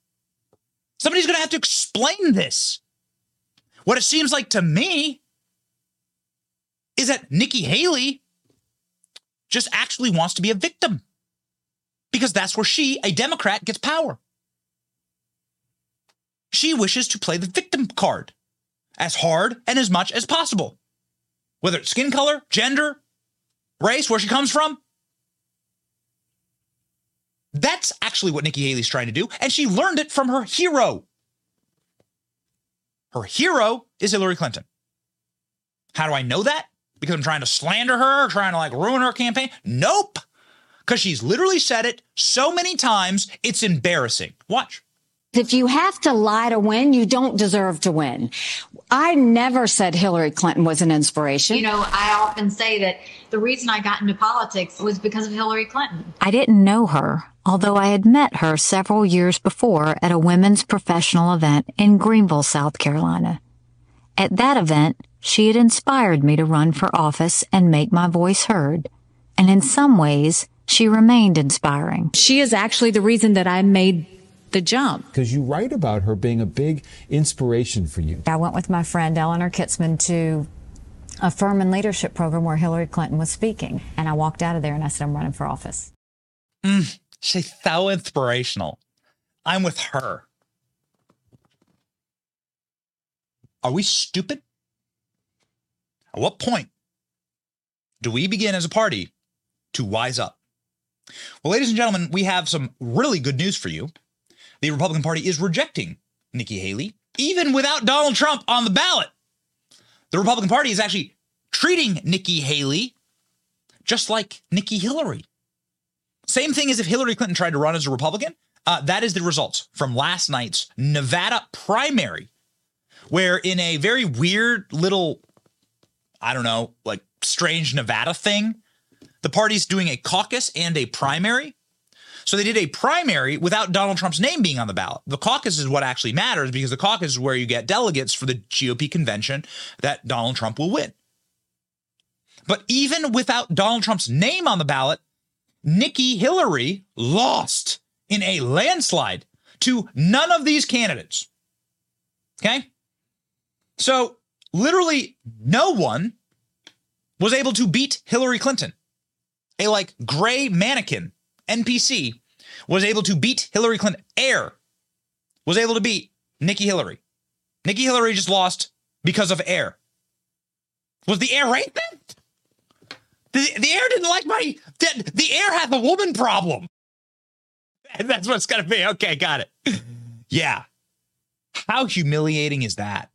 Somebody's going to have to explain this. What it seems like to me is that Nikki Haley just actually wants to be a victim because that's where she, a Democrat, gets power. She wishes to play the victim card as hard and as much as possible, whether it's skin color, gender, race, where she comes from. That's actually what Nikki Haley's trying to do, and she learned it from her hero. Her hero is Hillary Clinton. How do I know that? Because I'm trying to slander her, trying to like ruin her campaign? Nope. Because she's literally said it so many times, it's embarrassing. Watch. If you have to lie to win, you don't deserve to win. I never said Hillary Clinton was an inspiration. You know, I often say that the reason I got into politics was because of Hillary Clinton. I didn't know her, although I had met her several years before at a women's professional event in Greenville, South Carolina. At that event, she had inspired me to run for office and make my voice heard. And in some ways, she remained inspiring. She is actually the reason that I made the jump. Because you write about her being a big inspiration for you. I went with my friend Eleanor Kitzman to a Furman leadership program where Hillary Clinton was speaking. And I walked out of there and I said, I'm running for office. Mm, she's so inspirational. I'm with her. Are we stupid? At what point do we begin as a party to wise up? Well, ladies and gentlemen, we have some really good news for you. The Republican Party is rejecting Nikki Haley, even without Donald Trump on the ballot. The Republican Party is actually treating Nikki Haley just like Nikki Hillary. Same thing as if Hillary Clinton tried to run as a Republican. Uh, that is the results from last night's Nevada primary, where in a very weird little, I don't know, like strange Nevada thing, the party's doing a caucus and a primary. So they did a primary without Donald Trump's name being on the ballot. The caucus is what actually matters because the caucus is where you get delegates for the GOP convention that Donald Trump will win. But even without Donald Trump's name on the ballot, Nikki Hillary lost in a landslide to none of these candidates. Okay? So literally no one was able to beat Hillary Clinton. A like gray mannequin NPC was able to beat Hillary Clinton. Air was able to beat Nikki Hillary. Nikki Hillary just lost because of air. Was the air right then? The, the air didn't like my. The, the air had the woman problem. And that's what it's going to be. Okay, got it. Yeah. How humiliating is that?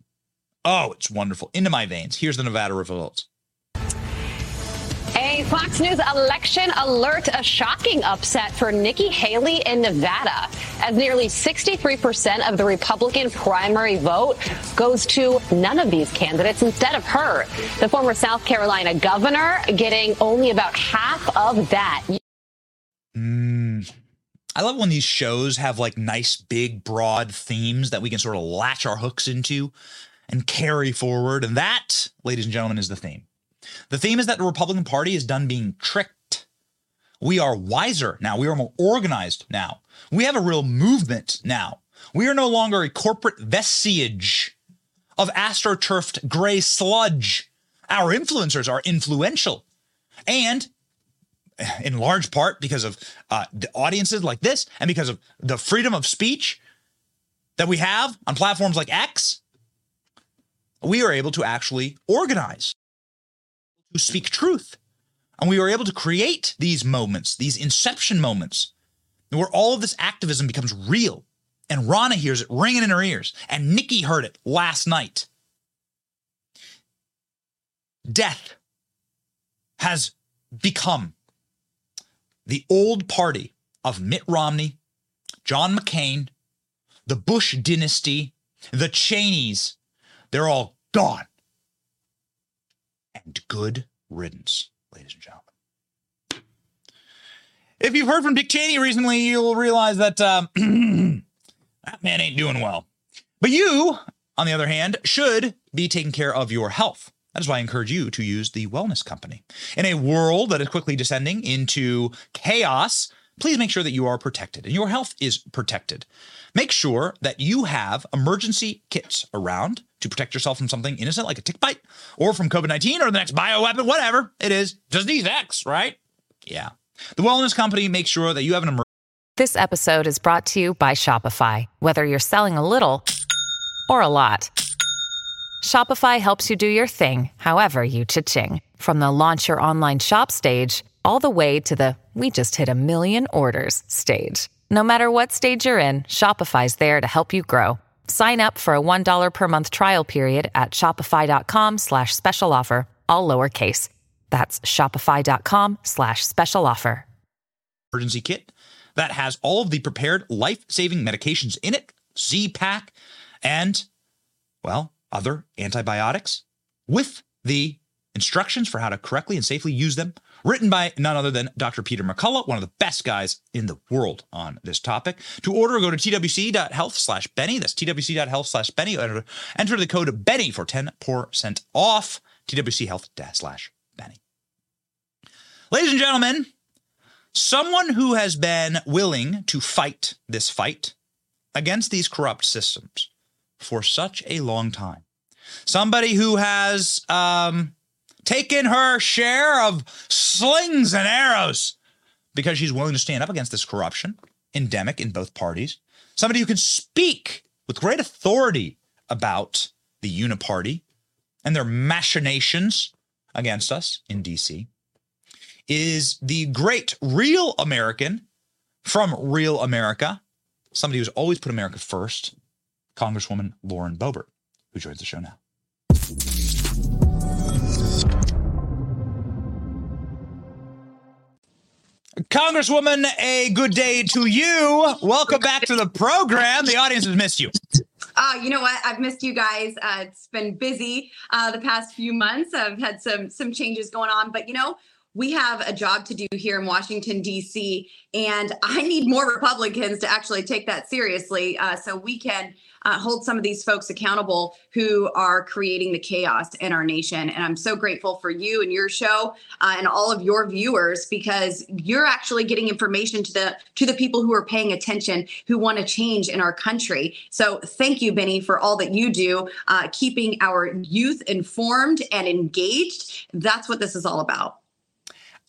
Oh, it's wonderful. Into my veins. Here's the Nevada results. A Fox News election alert, a shocking upset for Nikki Haley in Nevada, as nearly 63% of the Republican primary vote goes to none of these candidates instead of her. The former South Carolina governor getting only about half of that. Mm. I love when these shows have like nice, big, broad themes that we can sort of latch our hooks into and carry forward. And that, ladies and gentlemen, is the theme. The theme is that the Republican Party is done being tricked. We are wiser now. We are more organized now. We have a real movement now. We are no longer a corporate vestige of astroturfed gray sludge. Our influencers are influential. And in large part because of uh, the audiences like this and because of the freedom of speech that we have on platforms like X, we are able to actually organize, to speak truth. And we were able to create these moments, these inception moments, where all of this activism becomes real. And Ronna hears it ringing in her ears. And Nikki heard it last night. Death has become the old party of Mitt Romney, John McCain, the Bush dynasty, the Cheneys. They're all gone. And good riddance, ladies and gentlemen. If you've heard from Dick Cheney recently, you'll realize that um, that man ain't doing well. But you, on the other hand, should be taking care of your health. That is why I encourage you to use the Wellness Company. In a world that is quickly descending into chaos, please make sure that you are protected and your health is protected. Make sure that you have emergency kits around to protect yourself from something innocent like a tick bite or from COVID 19 or the next bioweapon, whatever it is. Disease X, right? Yeah. The Wellness Company makes sure that you have an emergency. This episode is brought to you by Shopify. Whether you're selling a little or a lot, Shopify helps you do your thing, however you cha-ching. From the launch your online shop stage, all the way to the we just hit a million orders stage. No matter what stage you're in, Shopify's there to help you grow. Sign up for a $1 per month trial period at shopify.com slash special offer, all lowercase. That's shopify.com slash special offer. emergency kit that has all of the prepared life-saving medications in it, Z-Pack, and, well, other antibiotics with the instructions for how to correctly and safely use them, written by none other than Dr. Peter McCullough, one of the best guys in the world on this topic. To order, go to twc.health slash Benny. That's twc.health slash Benny. Enter, the code Benny for 10% off. TWC Health slash Benny. Ladies and gentlemen, someone who has been willing to fight this fight against these corrupt systems for such a long time, somebody who has um, taken her share of slings and arrows because she's willing to stand up against this corruption endemic in both parties, somebody who can speak with great authority about the Uniparty and their machinations against us in DC is the great real American from real America, somebody who's always put America first, Congresswoman Lauren Boebert, who joins the show now. Congresswoman, a good day to you. Welcome back to the program. The audience has missed you. Uh, you know what? I've missed you guys. Uh, it's been busy uh, the past few months. I've had some some changes going on, but you know, we have a job to do here in Washington D.C. and I need more Republicans to actually take that seriously, uh, so we can uh, hold some of these folks accountable who are creating the chaos in our nation. And I'm so grateful for you and your show uh, and all of your viewers because you're actually getting information to the to the people who are paying attention, who want to change in our country. So thank you, Benny, for all that you do, uh, keeping our youth informed and engaged. That's what this is all about.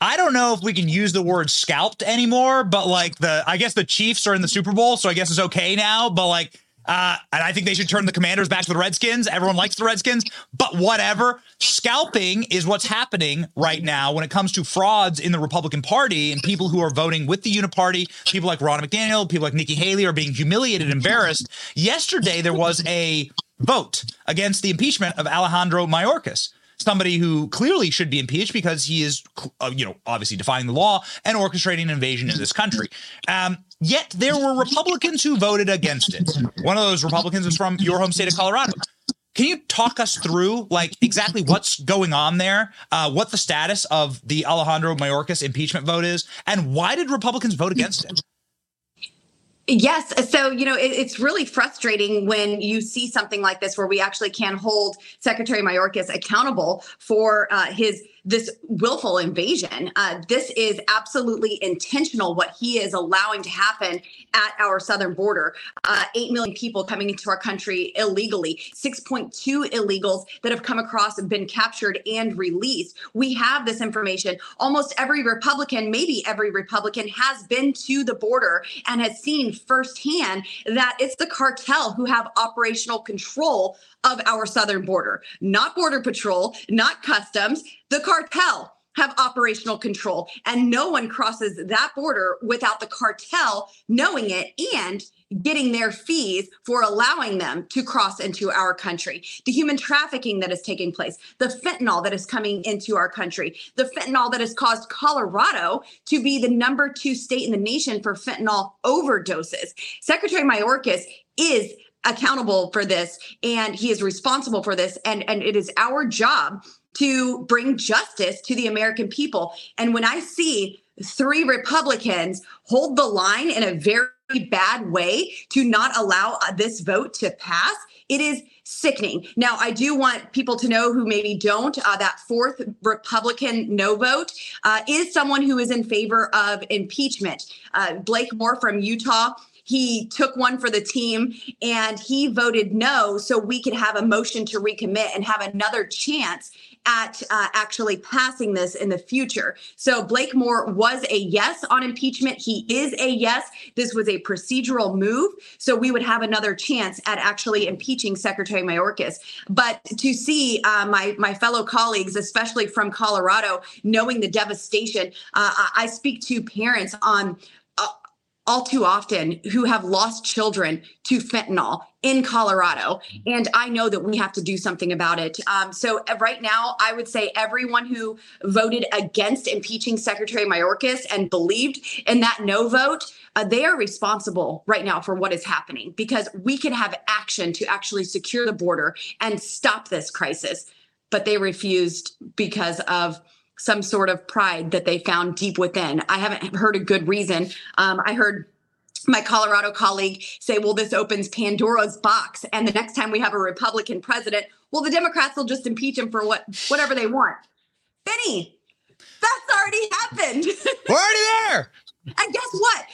I don't know if we can use the word scalped anymore, but like the, I guess the Chiefs are in the Super Bowl, so I guess it's okay now. But like, uh, and I think they should turn the Commanders back to the Redskins. Everyone likes the Redskins, but whatever. Scalping is what's happening right now when it comes to frauds in the Republican Party and people who are voting with the Uniparty. People like Ronna McDaniel, people like Nikki Haley are being humiliated, embarrassed. Yesterday there was a vote against the impeachment of Alejandro Mayorkas somebody who clearly should be impeached because he is, uh, you know, obviously defying the law and orchestrating an invasion in this country. Um, yet there were Republicans who voted against it. One of those Republicans is from your home state of Colorado. Can you talk us through like exactly what's going on there, uh, what the status of the Alejandro Mayorkas impeachment vote is, and why did Republicans vote against it? Yes. So, you know, it, it's really frustrating when you see something like this where we actually can hold Secretary Mayorkas accountable for uh, his this willful invasion. Uh, this is absolutely intentional what he is allowing to happen at our southern border. Uh, 8 million people coming into our country illegally, 6.2 illegals that have come across and been captured and released. We have this information. Almost every Republican, maybe every Republican, has been to the border and has seen firsthand that it's the cartel who have operational control of our southern border, not Border Patrol, not Customs, the cartel have operational control. And no one crosses that border without the cartel knowing it and getting their fees for allowing them to cross into our country. The human trafficking that is taking place, the fentanyl that is coming into our country, the fentanyl that has caused Colorado to be the number two state in the nation for fentanyl overdoses. Secretary Mayorkas is accountable for this and he is responsible for this and and it is our job to bring justice to the American people. And when i see three republicans hold the line in a very bad way to not allow uh, this vote to pass it is sickening. Now i do want people to know who maybe don't uh, that fourth republican no vote uh, is someone who is in favor of impeachment. Uh, blake moore from utah he took one for the team and he voted no so we could have a motion to recommit and have another chance at uh, actually passing this in the future. So Blake Moore was a yes on impeachment. He is a yes. This was a procedural move. So we would have another chance at actually impeaching Secretary Mayorkas. But to see uh, my, my fellow colleagues, especially from Colorado, knowing the devastation, uh, I speak to parents on all too often who have lost children to fentanyl in Colorado. And I know that we have to do something about it. Um, so, uh, right now, I would say everyone who voted against impeaching Secretary Mayorkas and believed in that no vote, uh, they are responsible right now for what is happening because we can have action to actually secure the border and stop this crisis. But they refused because of some sort of pride that they found deep within. I haven't heard a good reason. Um, I heard my Colorado colleague say, well, this opens Pandora's box. And the next time we have a Republican president, well, the Democrats will just impeach him for what whatever they want. Benny, that's already happened. We're already there. and guess what?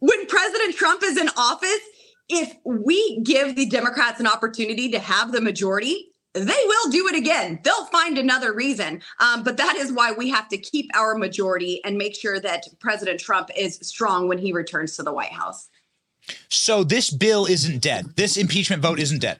When President Trump is in office, if we give the Democrats an opportunity to have the majority, they will do it again. They'll find another reason. Um, but that is why we have to keep our majority and make sure that President Trump is strong when he returns to the White House. So this bill isn't dead. This impeachment vote isn't dead.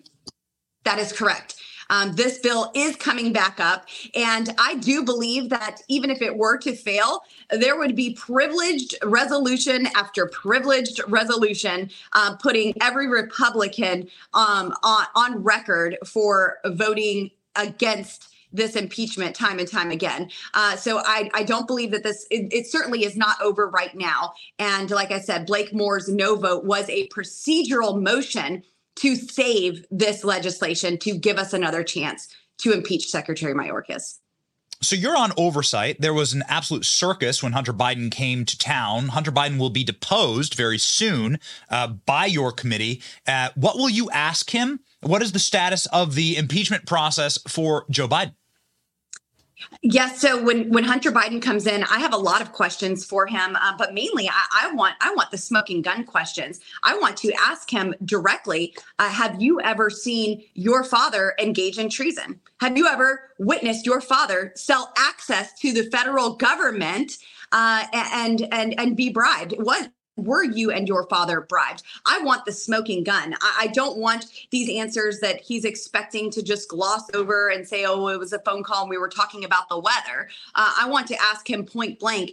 That is correct. Um, this bill is coming back up. And I do believe that even if it were to fail, there would be privileged resolution after privileged resolution, uh, putting every Republican um, on, on record for voting against this impeachment time and time again. Uh, so I, I don't believe that this, it, it, certainly is not over right now. And like I said, Blake Moore's no vote was a procedural motion to save this legislation to give us another chance to impeach Secretary Mayorkas. So you're on oversight. There was an absolute circus when Hunter Biden came to town. Hunter Biden will be deposed very soon uh, by your committee. Uh, what will you ask him? What is the status of the impeachment process for Joe Biden? Yes. So when when Hunter Biden comes in, I have a lot of questions for him, uh, but mainly I, I, want I want the smoking gun questions. I want to ask him directly: uh, Have you ever seen your father engage in treason? Have you ever witnessed your father sell access to the federal government uh, and and and be bribed? What were you and your father bribed? I want the smoking gun. I, I, don't want these answers that he's expecting to just gloss over and say, oh, it was a phone call and we were talking about the weather. Uh, I want to ask him point blank.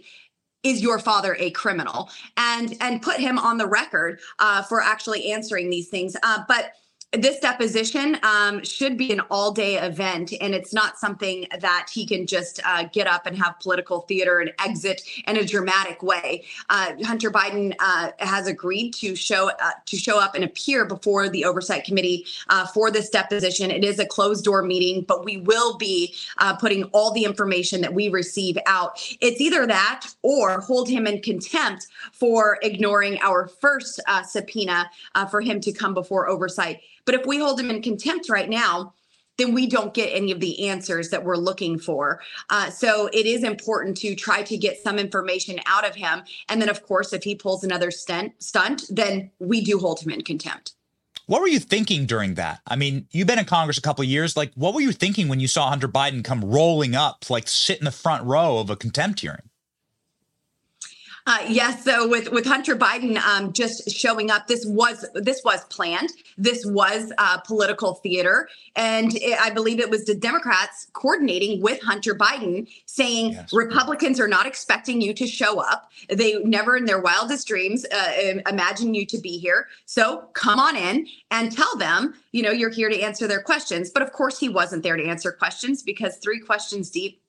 Is your father a criminal? And and put him on the record uh, for actually answering these things. Uh, but this deposition um, should be an all day event, and it's not something that he can just uh, get up and have political theater and exit in a dramatic way. Uh, Hunter Biden uh, has agreed to show uh, to show up and appear before the Oversight Committee uh, for this deposition. It is a closed door meeting, but we will be uh, putting all the information that we receive out. It's either that or hold him in contempt for ignoring our first subpoena for him to come before Oversight. But if we hold him in contempt right now, then we don't get any of the answers that we're looking for. Uh, so it is important to try to get some information out of him. And then, of course, if he pulls another stunt, stunt then we do hold him in contempt. What were you thinking during that? I mean, you've been in Congress a couple years. Like, what were you thinking when you saw Hunter Biden come rolling up, like sit in the front row of a contempt hearing? Uh, yes. So with with Hunter Biden um, just showing up, this was this was planned. This was uh, political theater, and it, I believe it was the Democrats coordinating with Hunter Biden, saying yes. Republicans are not expecting you to show up. They never, in their wildest dreams, uh, imagine you to be here. So come on in and tell them, you know, you're here to answer their questions. But of course, he wasn't there to answer questions because three questions deep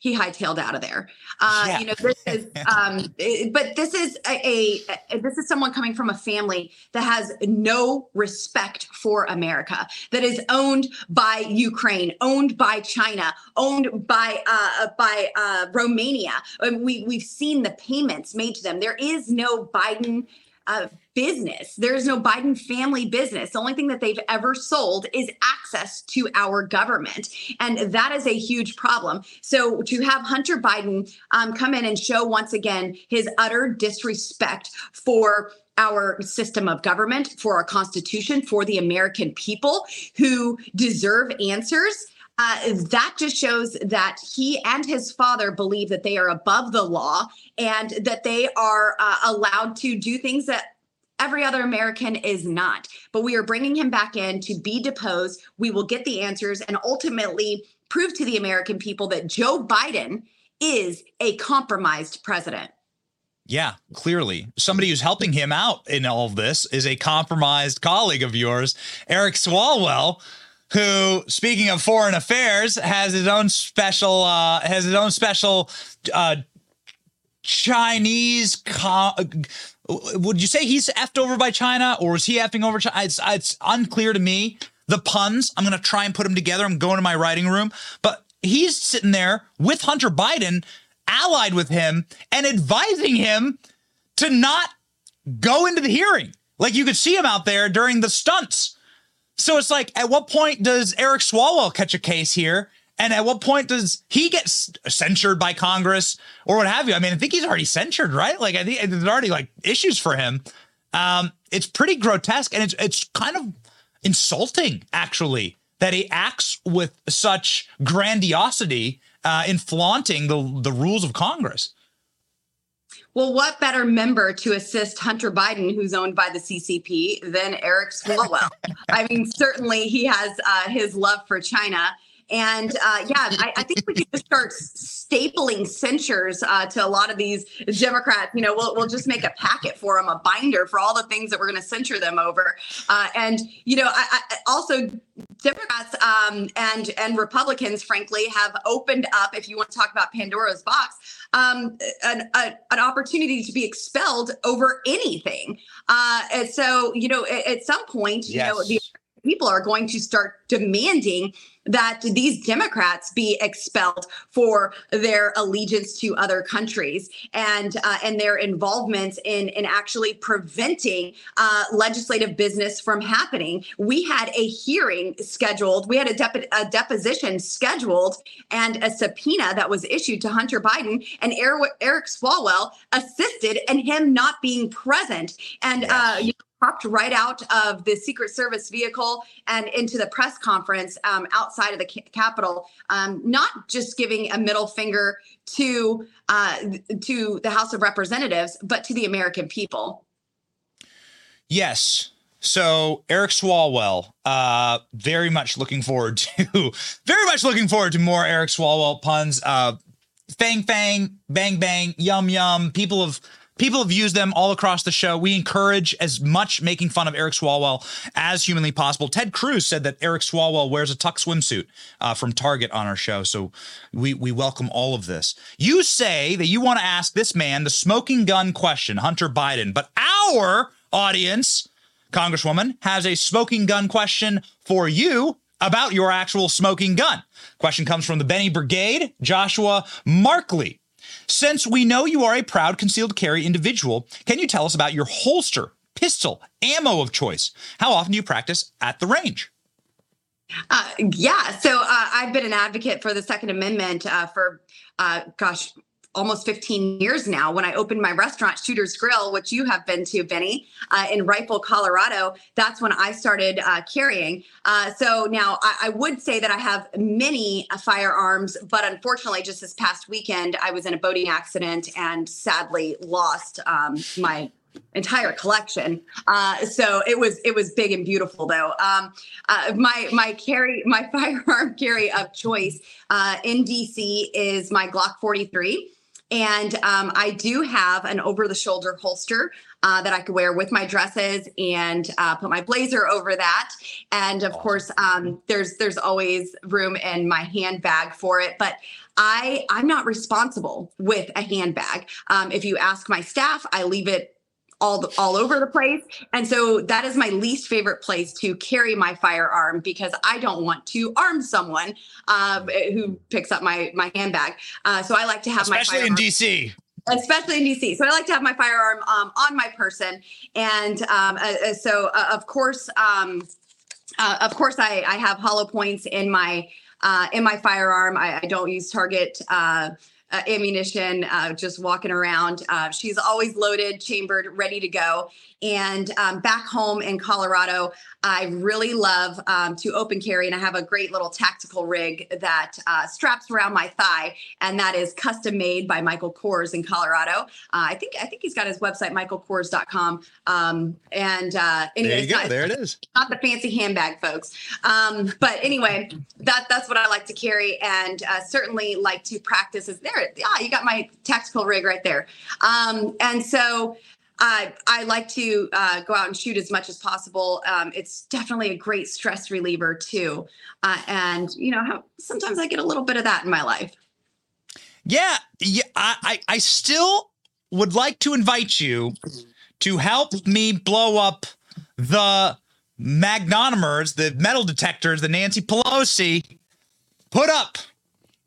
he hightailed out of there. Uh, yeah. You know, this is, um, it, but this is a, a, this is someone coming from a family that has no respect for America, that is owned by Ukraine, owned by China, owned by uh, by uh, Romania. And we we've seen the payments made to them. There is no Biden uh, business. There's no Biden family business. The only thing that they've ever sold is access to our government. And that is a huge problem. So to have Hunter Biden um, come in and show once again his utter disrespect for our system of government, for our Constitution, for the American people who deserve answers. Uh, that just shows that he and his father believe that they are above the law and that they are uh, allowed to do things that every other American is not. But we are bringing him back in to be deposed. We will get the answers and ultimately prove to the American people that Joe Biden is a compromised president. Yeah, clearly. Somebody who's helping him out in all of this is a compromised colleague of yours, Eric Swalwell, who, speaking of foreign affairs, has his own special uh, has his own special uh, Chinese. Co- would you say he's effed over by China, or is he effing over China? It's, it's unclear to me. The puns. I'm going to try and put them together. I'm going to my writing room, but he's sitting there with Hunter Biden, allied with him, and advising him to not go into the hearing. Like you could see him out there during the stunts so it's like, at what point does Eric Swalwell catch a case here? And at what point does he get censured by Congress or what have you? I mean, I think he's already censured, right? Like, I think there's already like issues for him. Um, it's pretty grotesque and it's it's kind of insulting, actually, that he acts with such grandiosity uh, in flaunting the the rules of Congress. Well, what better member to assist Hunter Biden, who's owned by the CCP, than Eric Swalwell? I mean, certainly he has uh, his love for China. And uh, yeah, I, I, think we could just start stapling censures uh, to a lot of these Democrats. You know, we'll, we'll just make a packet for them, a binder for all the things that we're going to censure them over. Uh, and, you know, I, I also Democrats um, and and Republicans, frankly, have opened up. If you want to talk about Pandora's box, um, an, a, an opportunity to be expelled over anything. Uh, and so, you know, at, at some point, you know, the people are going to start demanding that these Democrats be expelled for their allegiance to other countries and uh, and their involvement in in actually preventing uh, legislative business from happening. We had a hearing scheduled. We had a, dep- a, deposition scheduled and a subpoena that was issued to Hunter Biden and Eric Swalwell assisted in him not being present. And yes. uh, you know, popped right out of the Secret Service vehicle and into the press conference um, outside of the Capitol, um, not just giving a middle finger to uh, to the House of Representatives, but to the American people. Yes. So Eric Swalwell, uh, very much looking forward to, very much looking forward to more Eric Swalwell puns. Uh, fang fang, bang bang, yum yum. People have People have used them all across the show. We encourage as much making fun of Eric Swalwell as humanly possible. Ted Cruz said that Eric Swalwell wears a tuck swimsuit uh, from Target on our show. So we, we welcome all of this. You say that you want to ask this man the smoking gun question, Hunter Biden, but our audience, Congresswoman, has a smoking gun question for you about your actual smoking gun. Question comes from the Benny Brigade, Joshua Markley. Since we know you are a proud concealed carry individual, can you tell us about your holster, pistol, ammo of choice? How often do you practice at the range? Uh, yeah, so uh, I've been an advocate for the Second Amendment uh, for, uh, gosh, almost 15 years now. When I opened my restaurant, Shooter's Grill, which you have been to, Benny, uh, in Rifle, Colorado, that's when I started uh, carrying. so now I, I, would say that I have many firearms, but unfortunately, just this past weekend, I was in a boating accident and sadly lost um, my entire collection. Uh, so it was it was big and beautiful though. Um, uh, my my carry my firearm carry of choice uh, in DC is my Glock 43. And um, I do have an over the shoulder holster uh, that I could wear with my dresses and uh, put my blazer over that. And of course, um, there's there's always room in my handbag for it. But I I'm not responsible with a handbag. Um, if you ask my staff, I leave it all the, all over the place. And so that is my least favorite place to carry my firearm because I don't want to arm someone uh, who picks up my my handbag. Uh, so I like to have especially my especially in DC. Especially in DC, so I like to have my firearm um, on my person, and um, uh, uh so uh, of course, um, uh, of course, I, I have hollow points in my in my firearm. I, I don't use target uh, ammunition, uh, just walking around. Uh, she's always loaded, chambered, ready to go. And um, back home in Colorado, I really love um, to open carry, and I have a great little tactical rig that uh, straps around my thigh, and that is custom made by Michael Kors in Colorado. Uh, I think I think he's got his website michaelkors.com. Um, and uh, anyway, there you go. Not, there it is. Not the fancy handbag, folks. Um, but anyway, that that's what I like to carry, and uh, certainly like to practice. Is there? Ah, you got my tactical rig right there. Um, and so I, I like to uh, go out and shoot as much as possible. Um, it's definitely a great stress reliever too. Uh, and you know sometimes I get a little bit of that in my life. Yeah, yeah. I, I, I still would like to invite you to help me blow up the magnetometers, the metal detectors that Nancy Pelosi put up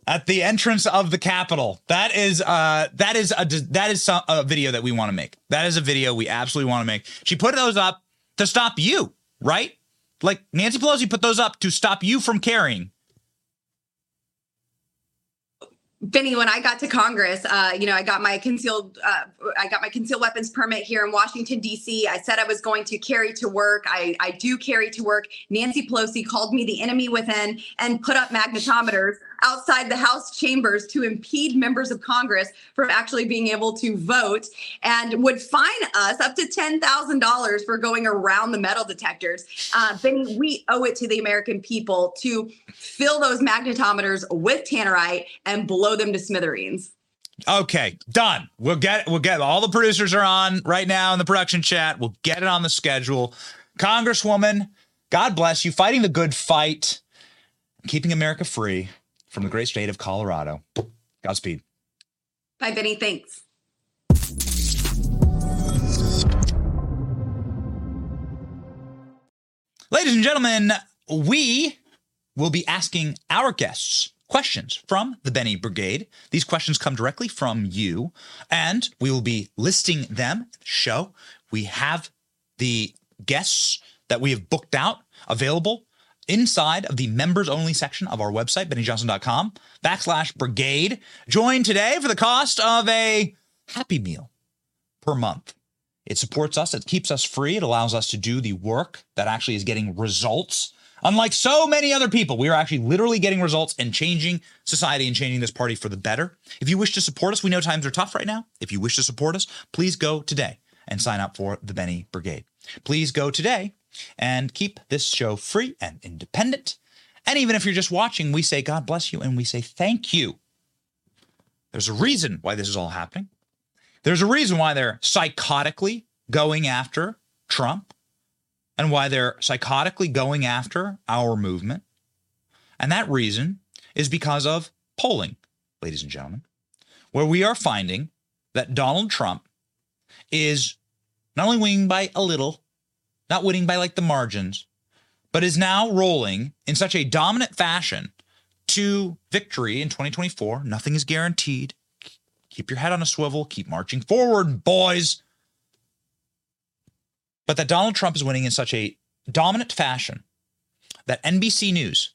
at the entrance of the Capitol. That is uh that is a that is some, a video that we want to make. That is a video we absolutely want to make. She put those up to stop you, right? Like Nancy Pelosi put those up to stop you from carrying. Benny, when I got to Congress, uh, you know, I got my concealed, uh, I got my concealed weapons permit here in Washington D.C. I said I was going to carry to work. I, I do carry to work. Nancy Pelosi called me the enemy within and put up magnetometers outside the House chambers to impede members of Congress from actually being able to vote, and would fine us up to ten thousand dollars for going around the metal detectors. Uh, we owe it to the American people to fill those magnetometers with tannerite and blow them to smithereens. Okay, done. We'll get we'll get all the producers are on right now in the production chat. We'll get it on the schedule. Congresswoman, God bless you, fighting the good fight, keeping America free from the great state of Colorado. Godspeed. Bye, Benny. Thanks. Ladies and gentlemen, we will be asking our guests questions from the Benny Brigade. These questions come directly from you, and we will be listing them the show. We have the guests that we have booked out available inside of the members only section of our website, bennyjohnson.com backslash brigade. Join today for the cost of a happy meal per month. It supports us, it keeps us free, it allows us to do the work that actually is getting results Unlike so many other people, we are actually literally getting results and changing society and changing this party for the better. If you wish to support us, we know times are tough right now. If you wish to support us, please go today and sign up for the Benny Brigade. Please go today and keep this show free and independent. And even if you're just watching, we say God bless you and we say thank you. There's a reason why this is all happening. There's a reason why they're psychotically going after Trump and why they're psychotically going after our movement. And that reason is because of polling, ladies and gentlemen, where we are finding that Donald Trump is not only winning by a little, not winning by like the margins, but is now rolling in such a dominant fashion to victory in 2024. Nothing is guaranteed. Keep your head on a swivel, keep marching forward, boys but that Donald Trump is winning in such a dominant fashion that NBC News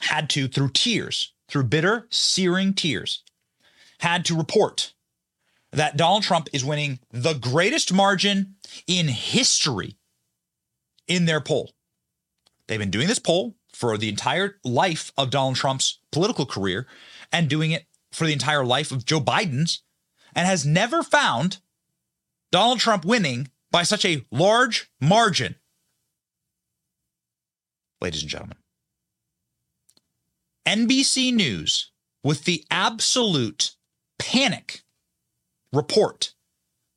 had to, through tears, through bitter, searing tears, had to report that Donald Trump is winning the greatest margin in history in their poll. They've been doing this poll for the entire life of Donald Trump's political career and doing it for the entire life of Joe Biden's and has never found Donald Trump winning by such a large margin. Ladies and gentlemen, NBC News, with the absolute panic report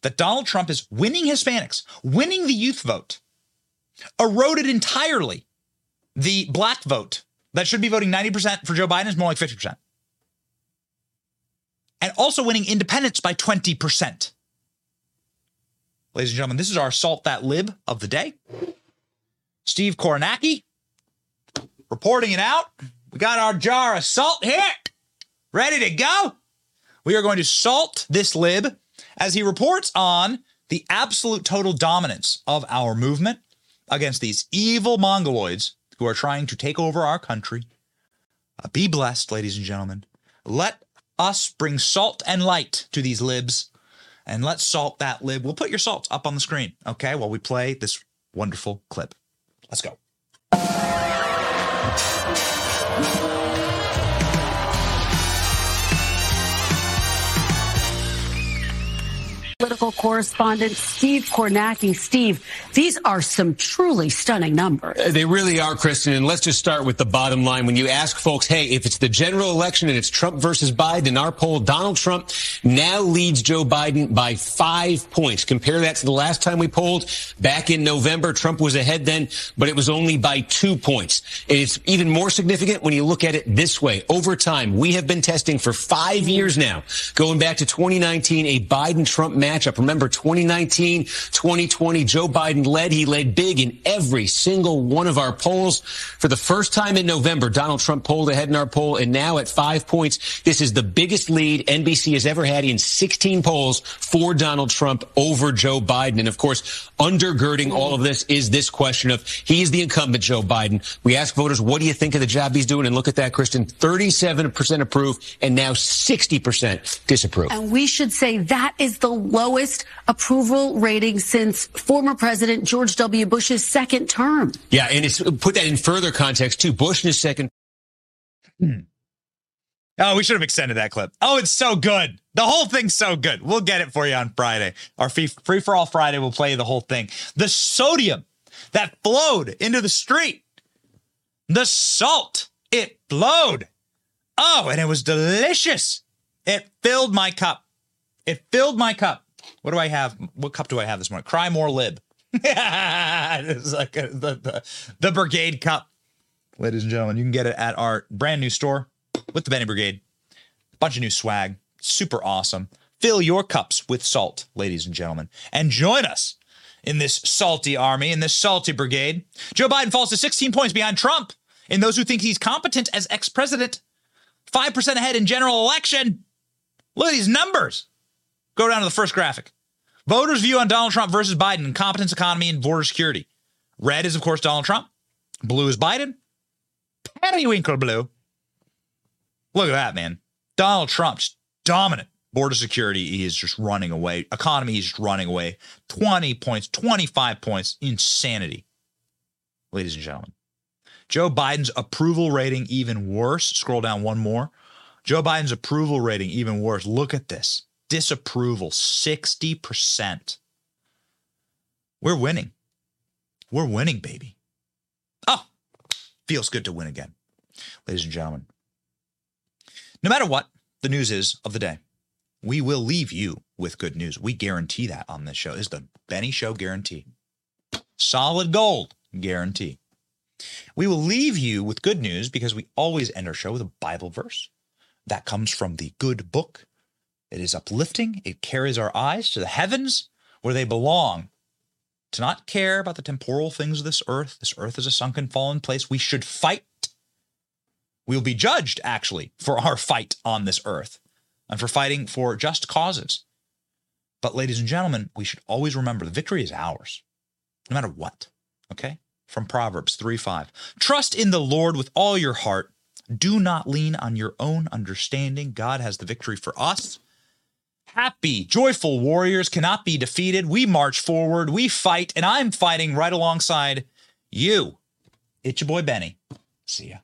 that Donald Trump is winning Hispanics, winning the youth vote, eroded entirely the black vote that should be voting 90% for Joe Biden is more like 50%. And also winning independents by 20%. Ladies and gentlemen, this is our Salt That Lib of the day. Steve Kornacki reporting it out. We got our jar of salt here, ready to go. We are going to salt this lib as he reports on the absolute total dominance of our movement against these evil mongoloids who are trying to take over our country. Uh, be blessed, ladies and gentlemen. Let us bring salt and light to these libs, and let's salt that lib. We'll put your salt up on the screen, okay, while we play this wonderful clip. Let's go. Political correspondent Steve Kornacki. Steve, these are some truly stunning numbers. Uh, They really are, Kristen. And let's just start with the bottom line. When you ask folks, hey, if it's the general election and it's Trump versus Biden, our poll, Donald Trump now leads Joe Biden by five points. Compare that to the last time we polled back in November. Trump was ahead then, but it was only by two points. It's even more significant when you look at it this way. Over time, we have been testing for five years now, going back to 2019, a Biden-Trump matchup. Remember 2019, 2020, Joe Biden led. He led big in every single one of our polls. For the first time in November, Donald Trump polled ahead in our poll, and now at five points, this is the biggest lead NBC has ever had in 16 polls for Donald Trump over Joe Biden. And of course, undergirding all of this is this question of he's the incumbent Joe Biden. We ask voters, what do you think of the job he's doing? And look at that, Kristen, 37% approve and now 60% disapprove. And we should say that is the lowest approval rating since former President George W. Bush's second term. Yeah, and it's put that in further context too. Bush in his second. Hmm. Oh, we should have extended that clip. Oh, it's so good. The whole thing's so good. We'll get it for you on Friday. Our free, free for all Friday, we'll play the whole thing. The sodium that flowed into the street, the salt, it flowed. Oh, and it was delicious. It filled my cup. It filled my cup. What do I have? What cup do I have this morning? Cry more lib. it's like a, the, the, the brigade cup. Ladies and gentlemen, you can get it at our brand new store with the Benny Brigade. Bunch of new swag. Super awesome. Fill your cups with salt, ladies and gentlemen, and join us in this salty army, in this salty brigade. Joe Biden falls to 16 points behind Trump in those who think he's competent as ex president. 5% ahead in general election. Look at these numbers. Go down to the first graphic. Voters' view on Donald Trump versus Biden, competence economy, and border security. Red is, of course, Donald Trump. Blue is Biden. Periwinkle blue. Look at that, man. Donald Trump's dominant. Border security, he is just running away. Economy, he's just running away. 20 points, 25 points. Insanity. Ladies and gentlemen. Joe Biden's approval rating even worse. Scroll down one more. Joe Biden's approval rating even worse. Look at this. Disapproval 60%. We're winning. We're winning, baby. Oh, feels good to win again. Ladies and gentlemen, no matter what the news is of the day, we will leave you with good news. We guarantee that on this show. This is the Benny Show guarantee. Solid gold guarantee. We will leave you with good news because we always end our show with a Bible verse that comes from the good book. It is uplifting. It carries our eyes to the heavens where they belong. To not care about the temporal things of this earth. This earth is a sunken, fallen place. We should fight. We will be judged, actually, for our fight on this earth and for fighting for just causes. But, ladies and gentlemen, we should always remember the victory is ours, no matter what. Okay? from Proverbs 3 5. Trust in the Lord with all your heart. Do not lean on your own understanding. God has the victory for us. Happy, joyful warriors cannot be defeated. We march forward, we fight, and I'm fighting right alongside you. It's your boy Benny. See ya.